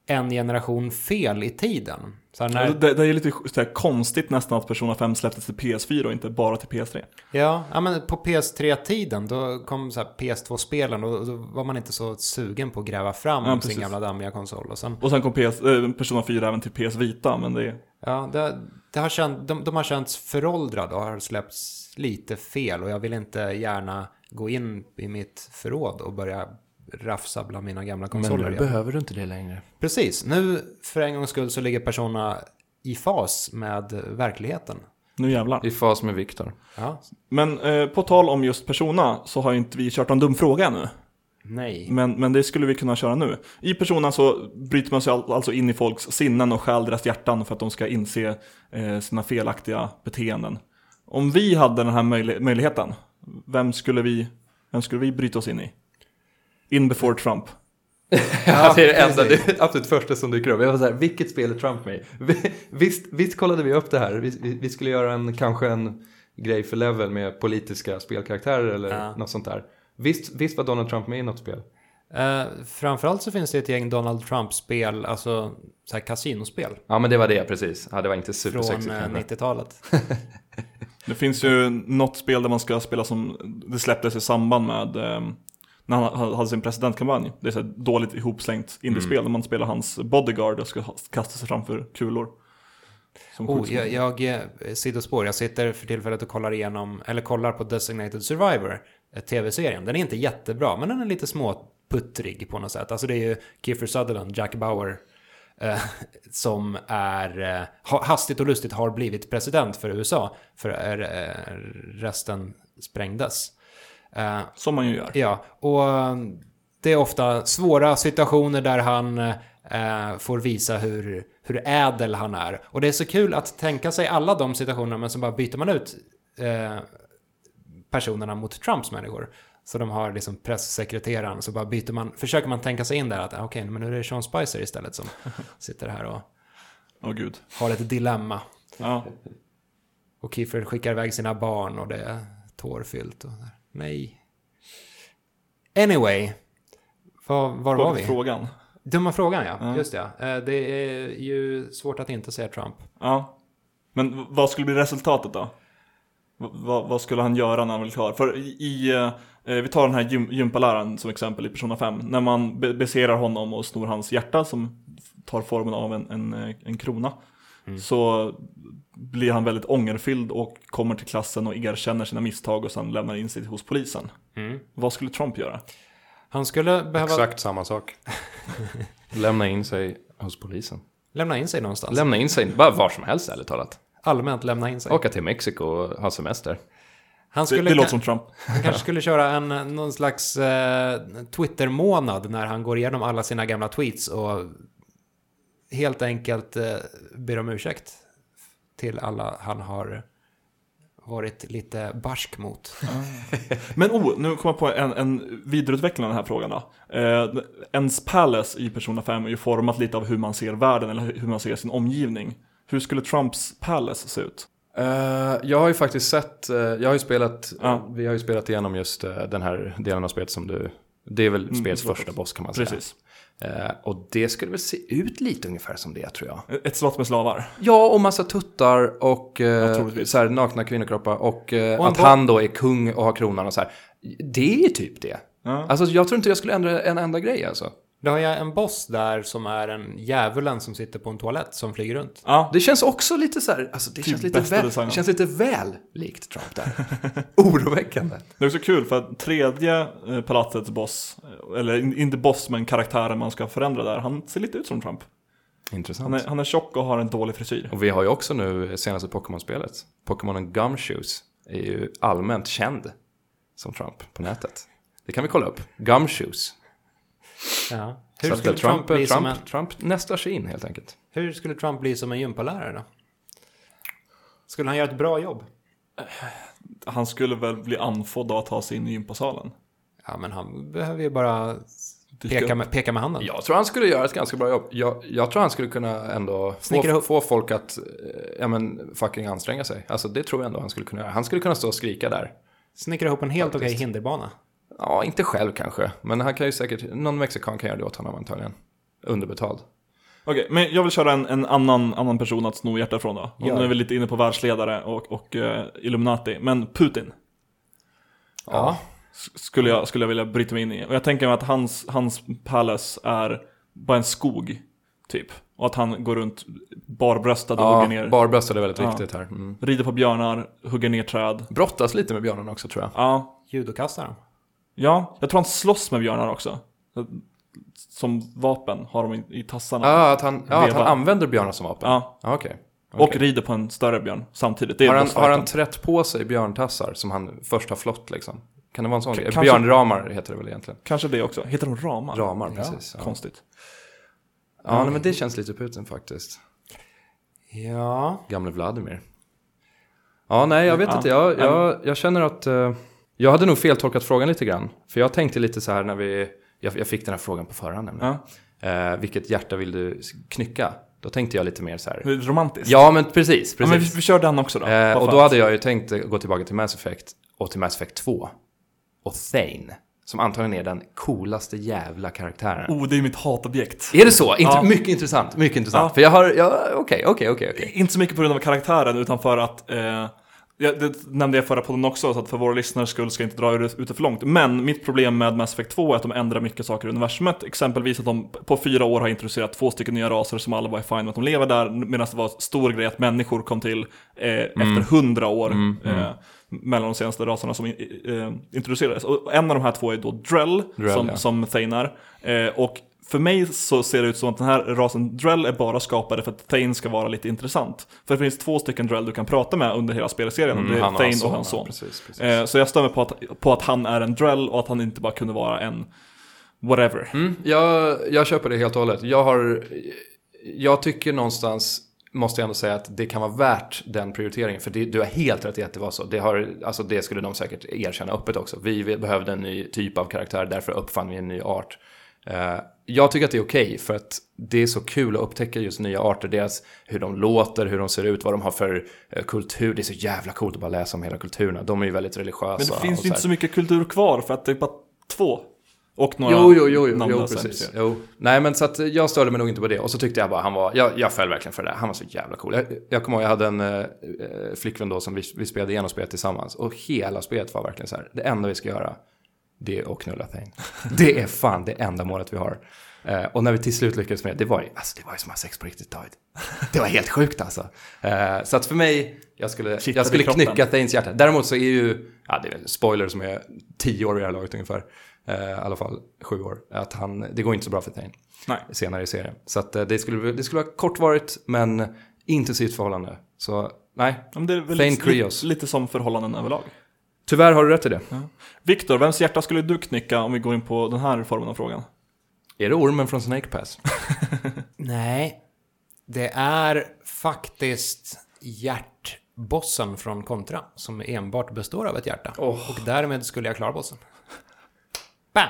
en generation fel i tiden. Så när, Alltså, Det, det är lite så här konstigt nästan att Persona 5 släpptes till PS4 och inte bara till PS3. Ja, ja men på PS3-tiden då kom så här PS2-spelen och då var man inte så sugen på att gräva fram Ja, sin gamla dammiga konsol. Och sen, Och sen kom PS, eh, Persona 4 även till PS Vita, men det ja, det, det har känt, de, de har känts föråldrade och har släppts lite fel och jag vill inte gärna gå in i mitt förråd och börja rafsa bland mina gamla konsoler. igen. behöver du inte det längre. Precis, nu för en gångs skull så ligger Persona i fas med verkligheten. Nu jävlar. I fas med Viktor. Ja, Men eh, på tal om just Persona så har ju inte vi kört en dum fråga ännu. nej. Men, men det skulle vi kunna köra nu. I Persona så bryter man sig al- alltså in i folks sinnen och stjäl deras hjärtan för att de ska inse eh, sina felaktiga beteenden. Om vi hade den här möjli- möjligheten, vem skulle, vi, vem skulle vi bryta oss in i? In before Trump. [laughs] Ja, det är det enda, det är absolut första som dyker upp. Jag var så här, vilket spel är Trump med? Vi- Visst, visst kollade vi upp det här. Vi, vi, vi skulle göra en, kanske en grej för Level med politiska spelkaraktärer eller Ja. något sånt där. Visst, visst var Donald Trump med i något spel? Eh, framförallt så finns det ett gäng Donald Trump-spel, alltså så här kasinospel. Ja, men det var det precis. Ja, det var inte Från supersexigt eh, kanske. 90-talet. [laughs] Det finns ju något spel där man ska spela som, det släpptes i samband med eh, när han hade sin presidentkampanj. Det är så dåligt ihopslängt indiespel där man spelar hans bodyguard och ska kasta sig framför kulor. Oh, jag, jag, eh, sidospår, jag sitter för tillfället och kollar igenom, eller kollar på Designated Survivor, eh, tv-serien. Den är inte jättebra, men den är lite småputtrig på något sätt. Alltså det är ju Kiefer Sutherland, Jack Bauer, eh, [laughs] som är, eh, ha- hastigt och lustigt har blivit president för USA, för eh, resten sprängdes. Eh, Som man ju gör. Ja, och eh, det är ofta svåra situationer där han eh, får visa hur, hur ädel han är. Och det är så kul att tänka sig alla de situationerna, men så bara byter man ut eh, personerna mot Trumps människor. Så de har liksom pressekreteraren, så bara byter man, försöker man tänka sig in där att ah, okej, men nu är det Sean Spicer istället som [laughs] sitter här och Åh gud. har ett dilemma. Ja. Och Kiefer skickar iväg sina barn och det är tårfyllt. Och, nej. Anyway. Var, var var vi? Frågan. Dumma frågan ja, Ja. just det. Eh, Det är ju svårt att inte säga Trump. Ja. Men vad skulle bli resultatet då? V- vad, skulle han göra när han blev klar? För i, i eh, vi tar den här gym, gympaläraren som exempel i Persona 5. När man be beserar honom och snor hans hjärta som tar formen av en, en, eh, en krona. Så blir han väldigt ångerfylld och kommer till klassen och erkänner sina misstag och sen lämnar in sig hos polisen. Vad skulle Trump göra? Han skulle behöva Exakt samma sak. [laughs] Lämna in sig hos polisen. lämna in sig någonstans. Lämna in sig bara var som helst ärligt talat. Allmänt lämna in sig. Åka till Mexiko och ha semester. Han Det, skulle det låter ka- som Trump. [laughs] Han kanske skulle köra en, någon slags eh, Twitter-månad när han går igenom alla sina gamla tweets och helt enkelt eh, ber om ursäkt till alla han har varit lite barsk mot. [laughs] Men oh, nu kommer jag på en, en vidareutveckling av den här frågan då. Eh, ens palace i Persona 5 är ju format lite av hur man ser världen eller hur man ser sin omgivning. Hur skulle Trumps palace se ut? Eh, jag har ju faktiskt sett, eh, jag har ju spelat, Ja. vi har ju spelat igenom just eh, den här delen av spelet som du, det är väl spelets slottet. första boss kan man säga. Precis. Eh, och det skulle väl se ut lite ungefär som det tror jag. Ett slott med slavar. Ja, och massa tuttar och eh, så här, nakna kvinnokroppar och, eh, Och att han då är kung och har kronan och så här. Det är typ det. Ja. Alltså jag tror inte jag skulle ändra en enda grej alltså. Du har ju en boss där som är en djävulen som sitter på en toalett som flyger runt. Ja, Det känns också lite så här, alltså det Typ känns lite, väl, designen. det känns lite väl likt Trump där. [laughs] Oroväckande. det är också kul för att tredje eh, palatsets boss, eh, eller in- inte boss men karaktären man ska förändra där, han ser lite ut som Trump. Intressant. Han är, han är tjock och har en dålig frisyr. Och vi har ju också nu senaste Pokémon-spelet. Pokémonen Gumshoes är ju allmänt känd som Trump på nätet. Det kan vi kolla upp. Gumshoes. Ja. Hur skulle Trump, Trump, bli som en, Trump, Trump nästar sig in helt enkelt. hur skulle Trump bli som en gympalärare då? Skulle han göra ett bra jobb? Han skulle väl bli andfådd av att ta sig in i gympasalen. Ja, men han behöver ju bara peka med, peka med handen. Jag tror han skulle göra ett ganska bra jobb. Jag, jag tror han skulle kunna ändå få, få folk att eh, ja, men, fucking anstränga sig. Alltså det tror jag ändå han skulle kunna göra. Han skulle kunna stå och skrika där. Snickra ihop en helt okej hinderbana. Ja, inte själv kanske. Men han kan ju säkert, någon mexikan kan göra det åt honom antagligen. Underbetald. Okej, men jag vill köra en, en annan, annan person att sno hjärtat från då. Och Gör nu är vi lite inne på världsledare och, och eh, Illuminati. Men Putin Ja. s- skulle jag, skulle jag vilja bryta mig in i. Och jag tänker mig att hans, hans palace är bara en skog, typ. Och att han går runt barbröstad och Ja, hugger ner, barbröstad är väldigt Ja. viktigt här. Mm. rider på björnar, hugger ner träd. Brottas lite med björnen också tror jag. Ja, Judokastaren. Ja, jag tror han slåss med björnar också. Som vapen har de i, i tassarna. Ja, att han, ja, att han använder björnar som vapen. Ja, Ja, okej. och Okej. rider på en större björn samtidigt. Har han, har han trätt på sig björntassar som han först har flott liksom? Kan det vara en sån K- kanske- Björnramar heter det väl egentligen? Kanske det också. Heter de ramar? Ramar, precis. Ja, Konstigt. ja nej, men det känns lite Putin faktiskt. Ja. Gamle Vladimir. Ja, nej, jag vet Ja. inte. Jag, jag, jag känner att... eh, jag hade nog feltolkat frågan lite grann. För jag tänkte lite så här när vi... Jag, jag fick den här frågan på förhand nämligen. Ja. Eh, vilket hjärta vill du knycka? Då tänkte jag lite mer så här... Romantiskt. Ja, men precis. Ja, men vi, precis. vi kör den också då. Eh, och då hade jag ju tänkt gå tillbaka till Mass Effect och till Mass Effect 2. Och Thane. Som antagligen är den coolaste jävla karaktären. Oh, det är mitt hatobjekt. Är det så? Int- Ja. Mycket intressant. Mycket intressant. Ja. För jag har... Okej, okej, okej. Inte så mycket på grund av karaktären, utan för att eh, ja, det nämnde jag förra podden också, så att för våra lyssnares skull ska jag inte dra ut det för långt. Men mitt problem med Mass Effect 2 är att de ändrar mycket saker i universumet. Exempelvis att de på fyra år har introducerat två stycken nya raser som alla var fine med att de lever där, medan det var stor grej att människor kom till eh, Mm. efter hundra år. Eh, mellan de senaste raserna som eh, introducerades. Och en av de här två är då Drell, Drell, som, ja. som Thane är. Eh, och för mig så ser det ut som att den här rasen Drell är bara skapade för att Thane ska vara lite intressant. För det finns två stycken Drell du kan prata med under hela spelserien. Mm, det är han och Thane och son, hans ja, son. precis, precis. Eh, så jag stämmer på att, på att han är en Drell och att han inte bara kunde vara en whatever. Mm, jag, jag köper det helt och hållet. Jag har... Jag tycker någonstans, måste jag ändå säga att det kan vara värt den prioriteringen. För det, du har helt rätt i att det var så. Det, har, alltså det skulle de säkert erkänna öppet också. Vi behövde en ny typ av karaktär, därför uppfann vi en ny art. Eh, jag tycker att det är okej, för att det är så kul att upptäcka just nya arter. Deras, hur de låter, hur de ser ut, vad de har för eh, kultur. Det är så jävla coolt att bara läsa om hela kulturerna. De är ju väldigt religiösa. Men det finns ju inte så mycket kultur kvar för att det är bara två. Och några Jo, jo, jo, jo, jo precis. Jo. Nej, men så att jag störde mig nog inte på det. Och så tyckte jag bara han var, jag, jag föll verkligen för det där. Han var så jävla cool. Jag, jag kommer ihåg, jag hade en eh, eh, flickvän då som vi, vi spelade igenom spelet tillsammans. Och hela spelet var verkligen så här, det enda vi ska göra, det är att knulla Thane. Det är fan det enda målet vi har. Eh, och när vi till slut lyckades med det, det var ju, alltså, det var ju som att ha sex på riktigt David. Det var helt sjukt alltså. Eh, så att för mig, jag skulle, jag skulle i knycka Thanes hjärta. Däremot så är ju, ja det är väl spoiler som är tio år vid det här laget ungefär. Eh, I alla fall sju år. Att han, det går inte så bra för Thane Nej. senare i serien. Så att eh, det skulle, det skulle vara kortvarigt men intensivt förhållande. Så nej, men det är väl Thane lite, Krios. lite som förhållanden överlag. Tyvärr har du rätt i det. Viktor, vems hjärta skulle du knycka om vi går in på den här formen av frågan? Är det ormen från Snake Pass? [laughs] Nej, det är faktiskt hjärtbossen från Contra som enbart består av ett hjärta. Och därmed skulle jag klara bossen. Bam!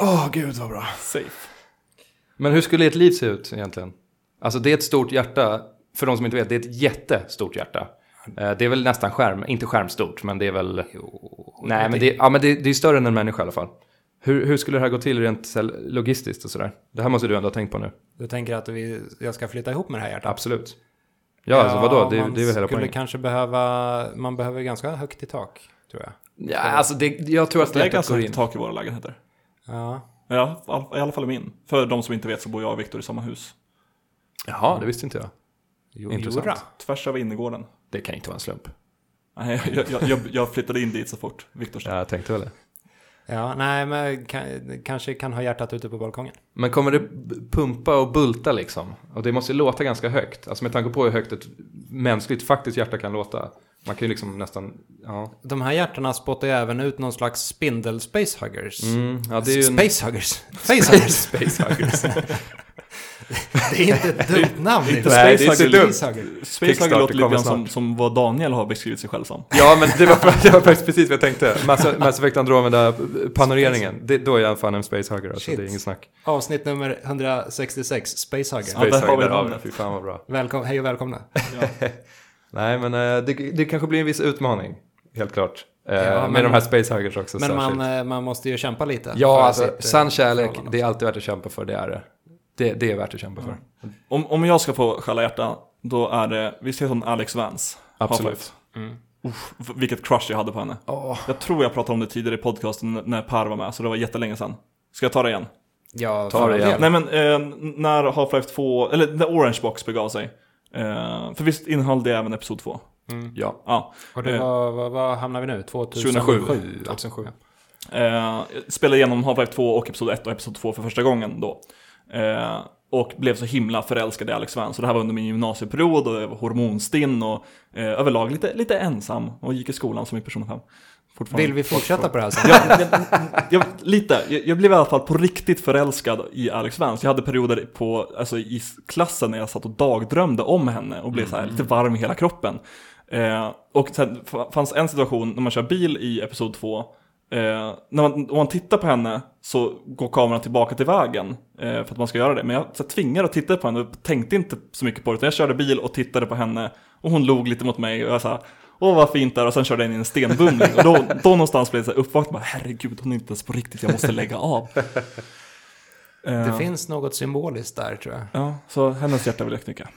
Åh gud vad bra. Safe. Men hur skulle ett liv se ut egentligen? Alltså det är ett stort hjärta, för de som inte vet, det är ett jättestort hjärta. Eh, Det är väl nästan skärm, inte skärmstort, men det är väl... Nej, men det, ja, men det, det är större än en människa i alla fall. Hur, hur skulle det här gå till rent logistiskt och sådär? Det här måste du ändå ha tänkt på nu. Du tänker att vi, jag ska flytta ihop med det här hjärtat? Absolut. Ja, alltså vadå? Det, man det är väl hela skulle poängen. kanske behöva, man behöver ganska högt i tak, tror jag. Ja, alltså det, jag tror att Det är ganska går högt in. tak i våra lägenheter. Ja. Ja, i alla- i fall i min. För de som inte vet så bor jag och Viktor i samma hus. Jaha, det visste inte jag. Jo, Intressant. jodå. Tvärs över innergården. Det kan inte vara en slump. Nej, jag, jag, jag, flyttade in dit så fort Viktor sa. Ja, jag tänkte väl det. Ja, nej, men kan, kanske kan ha hjärtat ute på balkongen. Men kommer det pumpa och bulta liksom? Och det måste låta ganska högt. Alltså med tanke på hur högt ett mänskligt faktiskt hjärta kan låta. Man kan ju liksom nästan, ja. De här hjärtarna spottar ju även ut någon slags spindel spacehuggers. Mm, ja det är ju en... Spacehuggers. Facehuggers. Spacehuggers. [laughs] det är inte ett dumt namn. Inte Nej, det är inte Spacehugger. dumt. Kickstarter låter lite grann som, som vad Daniel har beskrivit sig själv som. ja men det var, [laughs] det var faktiskt precis vad jag tänkte. Mass, [laughs] Mass Effect Andromeda panoreringen. Det, då är jag fan en spacehugger alltså. Det är inget snack. Avsnitt nummer 166, Spacehugger. Ja, där har vi Spacehugger, där har vi namnet. Fy fan vad bra. Välkom hej och välkomna. [laughs] Nej men eh, det, det kanske blir en viss utmaning. Helt klart. Eh, Ja, med men- de här spacehuggers också Men särskilt. man, eh, man måste ju kämpa lite. Ja, alltså eh, sann kärlek, det är alltid värt att kämpa för, det är det. Det, det är värt att kämpa för. Om, om jag ska få skälla hjärta, då är det, visst heter hon Alex Vance? Absolut. Uff, v- vilket crush jag hade på henne. Åh. Jag tror jag pratade om det tidigare i podcasten när Per var med, så det var jättelänge sedan. Ska jag ta det igen? Ja, Ta det igen. Nej men, eh, när Half-Life 2, eller när Orange Box begav sig. Eh, för visst innehöll det även Episod 2? Ja. Ja. Och det Eh, var, vad, vad hamnar vi nu? 2007? 2007. Ja. 2007. Eh, spelade igenom Half-Life 2 och Episod 1 och Episod 2 för första gången då. Eh, och blev så himla förälskad i Alex. Så det här var under min gymnasieperiod och jag var hormonstinn och eh, överlag lite, lite ensam och gick i skolan som i person 5. Fortfarande. Vill vi fortsätta på det här sen? jag, jag, lite, jag, jag blev i alla fall på riktigt förälskad i Alex Vance. Jag hade perioder på, alltså, i klassen när jag satt och dagdrömde om henne och blev så här lite varm i hela kroppen. Eh, och sen fanns en situation när man kör bil i Episod 2. Eh, när man, om man tittar på henne så går kameran tillbaka till vägen eh, för att man ska göra det. Men jag så här, tvingade att titta på henne och tänkte inte så mycket på det. Utan jag körde bil och tittade på henne och hon log lite mot mig och jag sa Åh vad fint där och sen körde jag in i en stenbumling och då, då någonstans blev det så här uppvaknat, bara, herregud hon är inte ens på riktigt, jag måste lägga av. [laughs] Det Eh, finns något symboliskt där tror jag. Ja, så hennes hjärta vill jag knycka.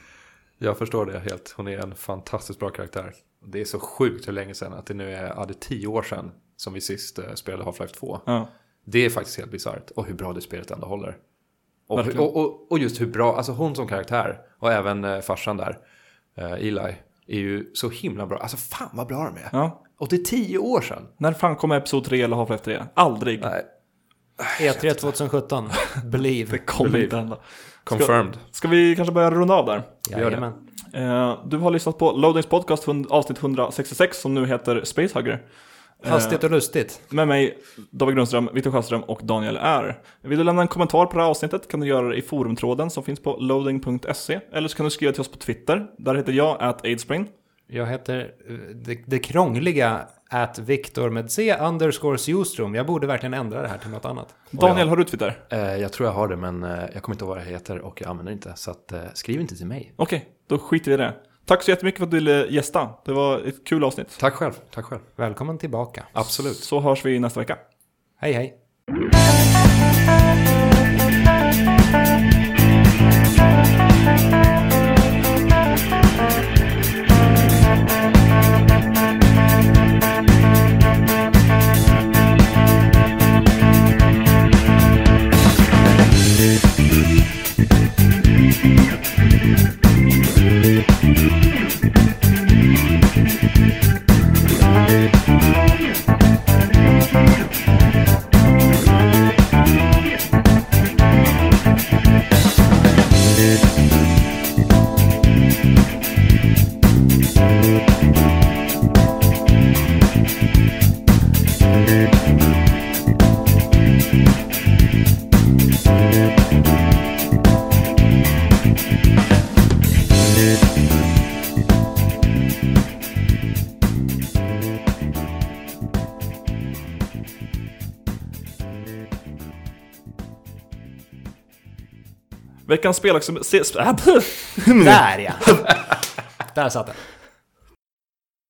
Jag förstår det helt. Hon är en fantastiskt bra karaktär. Det är så sjukt hur länge sedan att det nu är, ja, det är tio år sedan som vi sist eh, spelade Half-Life 2. Ja. Det är faktiskt helt bisarrt. Och hur bra det spelet ändå håller. Och, och, och, och just hur bra, alltså hon som karaktär och även eh, farsan där, eh, Eli, är ju så himla bra. Alltså fan vad bra de är. ja. Och det är tio år sedan. När fan kommer Episod 3 eller Half-Life 3? Aldrig. Nej, E3 2017, Believe. [laughs] Det kommer Believe. inte hända. confirmed. Ska vi kanske börja runda av där? gör det. Jajamän. Eh, du har lyssnat på Loadings podcast avsnitt 166 som nu heter Spacehugger. Eh, Hastigt och lustigt. Med mig, David Grundström, Viktor Sjöström och Daniel R. Vill du lämna en kommentar på det här avsnittet kan du göra det i forumtråden som finns på loading.se. Eller så kan du skriva till oss på Twitter. Där heter jag at Aidsbrain. Jag heter eh, det, det krångliga at Viktor med C underscore Sjostrom. Jag borde verkligen ändra det här till något annat. Daniel, har du Twitter? Eh, jag tror jag har det, men eh, jag kommer inte ihåg vad jag heter och jag använder inte. Så att, eh, skriv inte till mig. Okej, då skiter vi i det. Tack så jättemycket för att du ville gästa. Det var ett kul avsnitt. Tack själv, tack själv. Välkommen tillbaka. Absolut. Så hörs vi nästa vecka. Hej hej. Veckans spelacceleration... [laughs] Där [laughs] ja! Där satt den.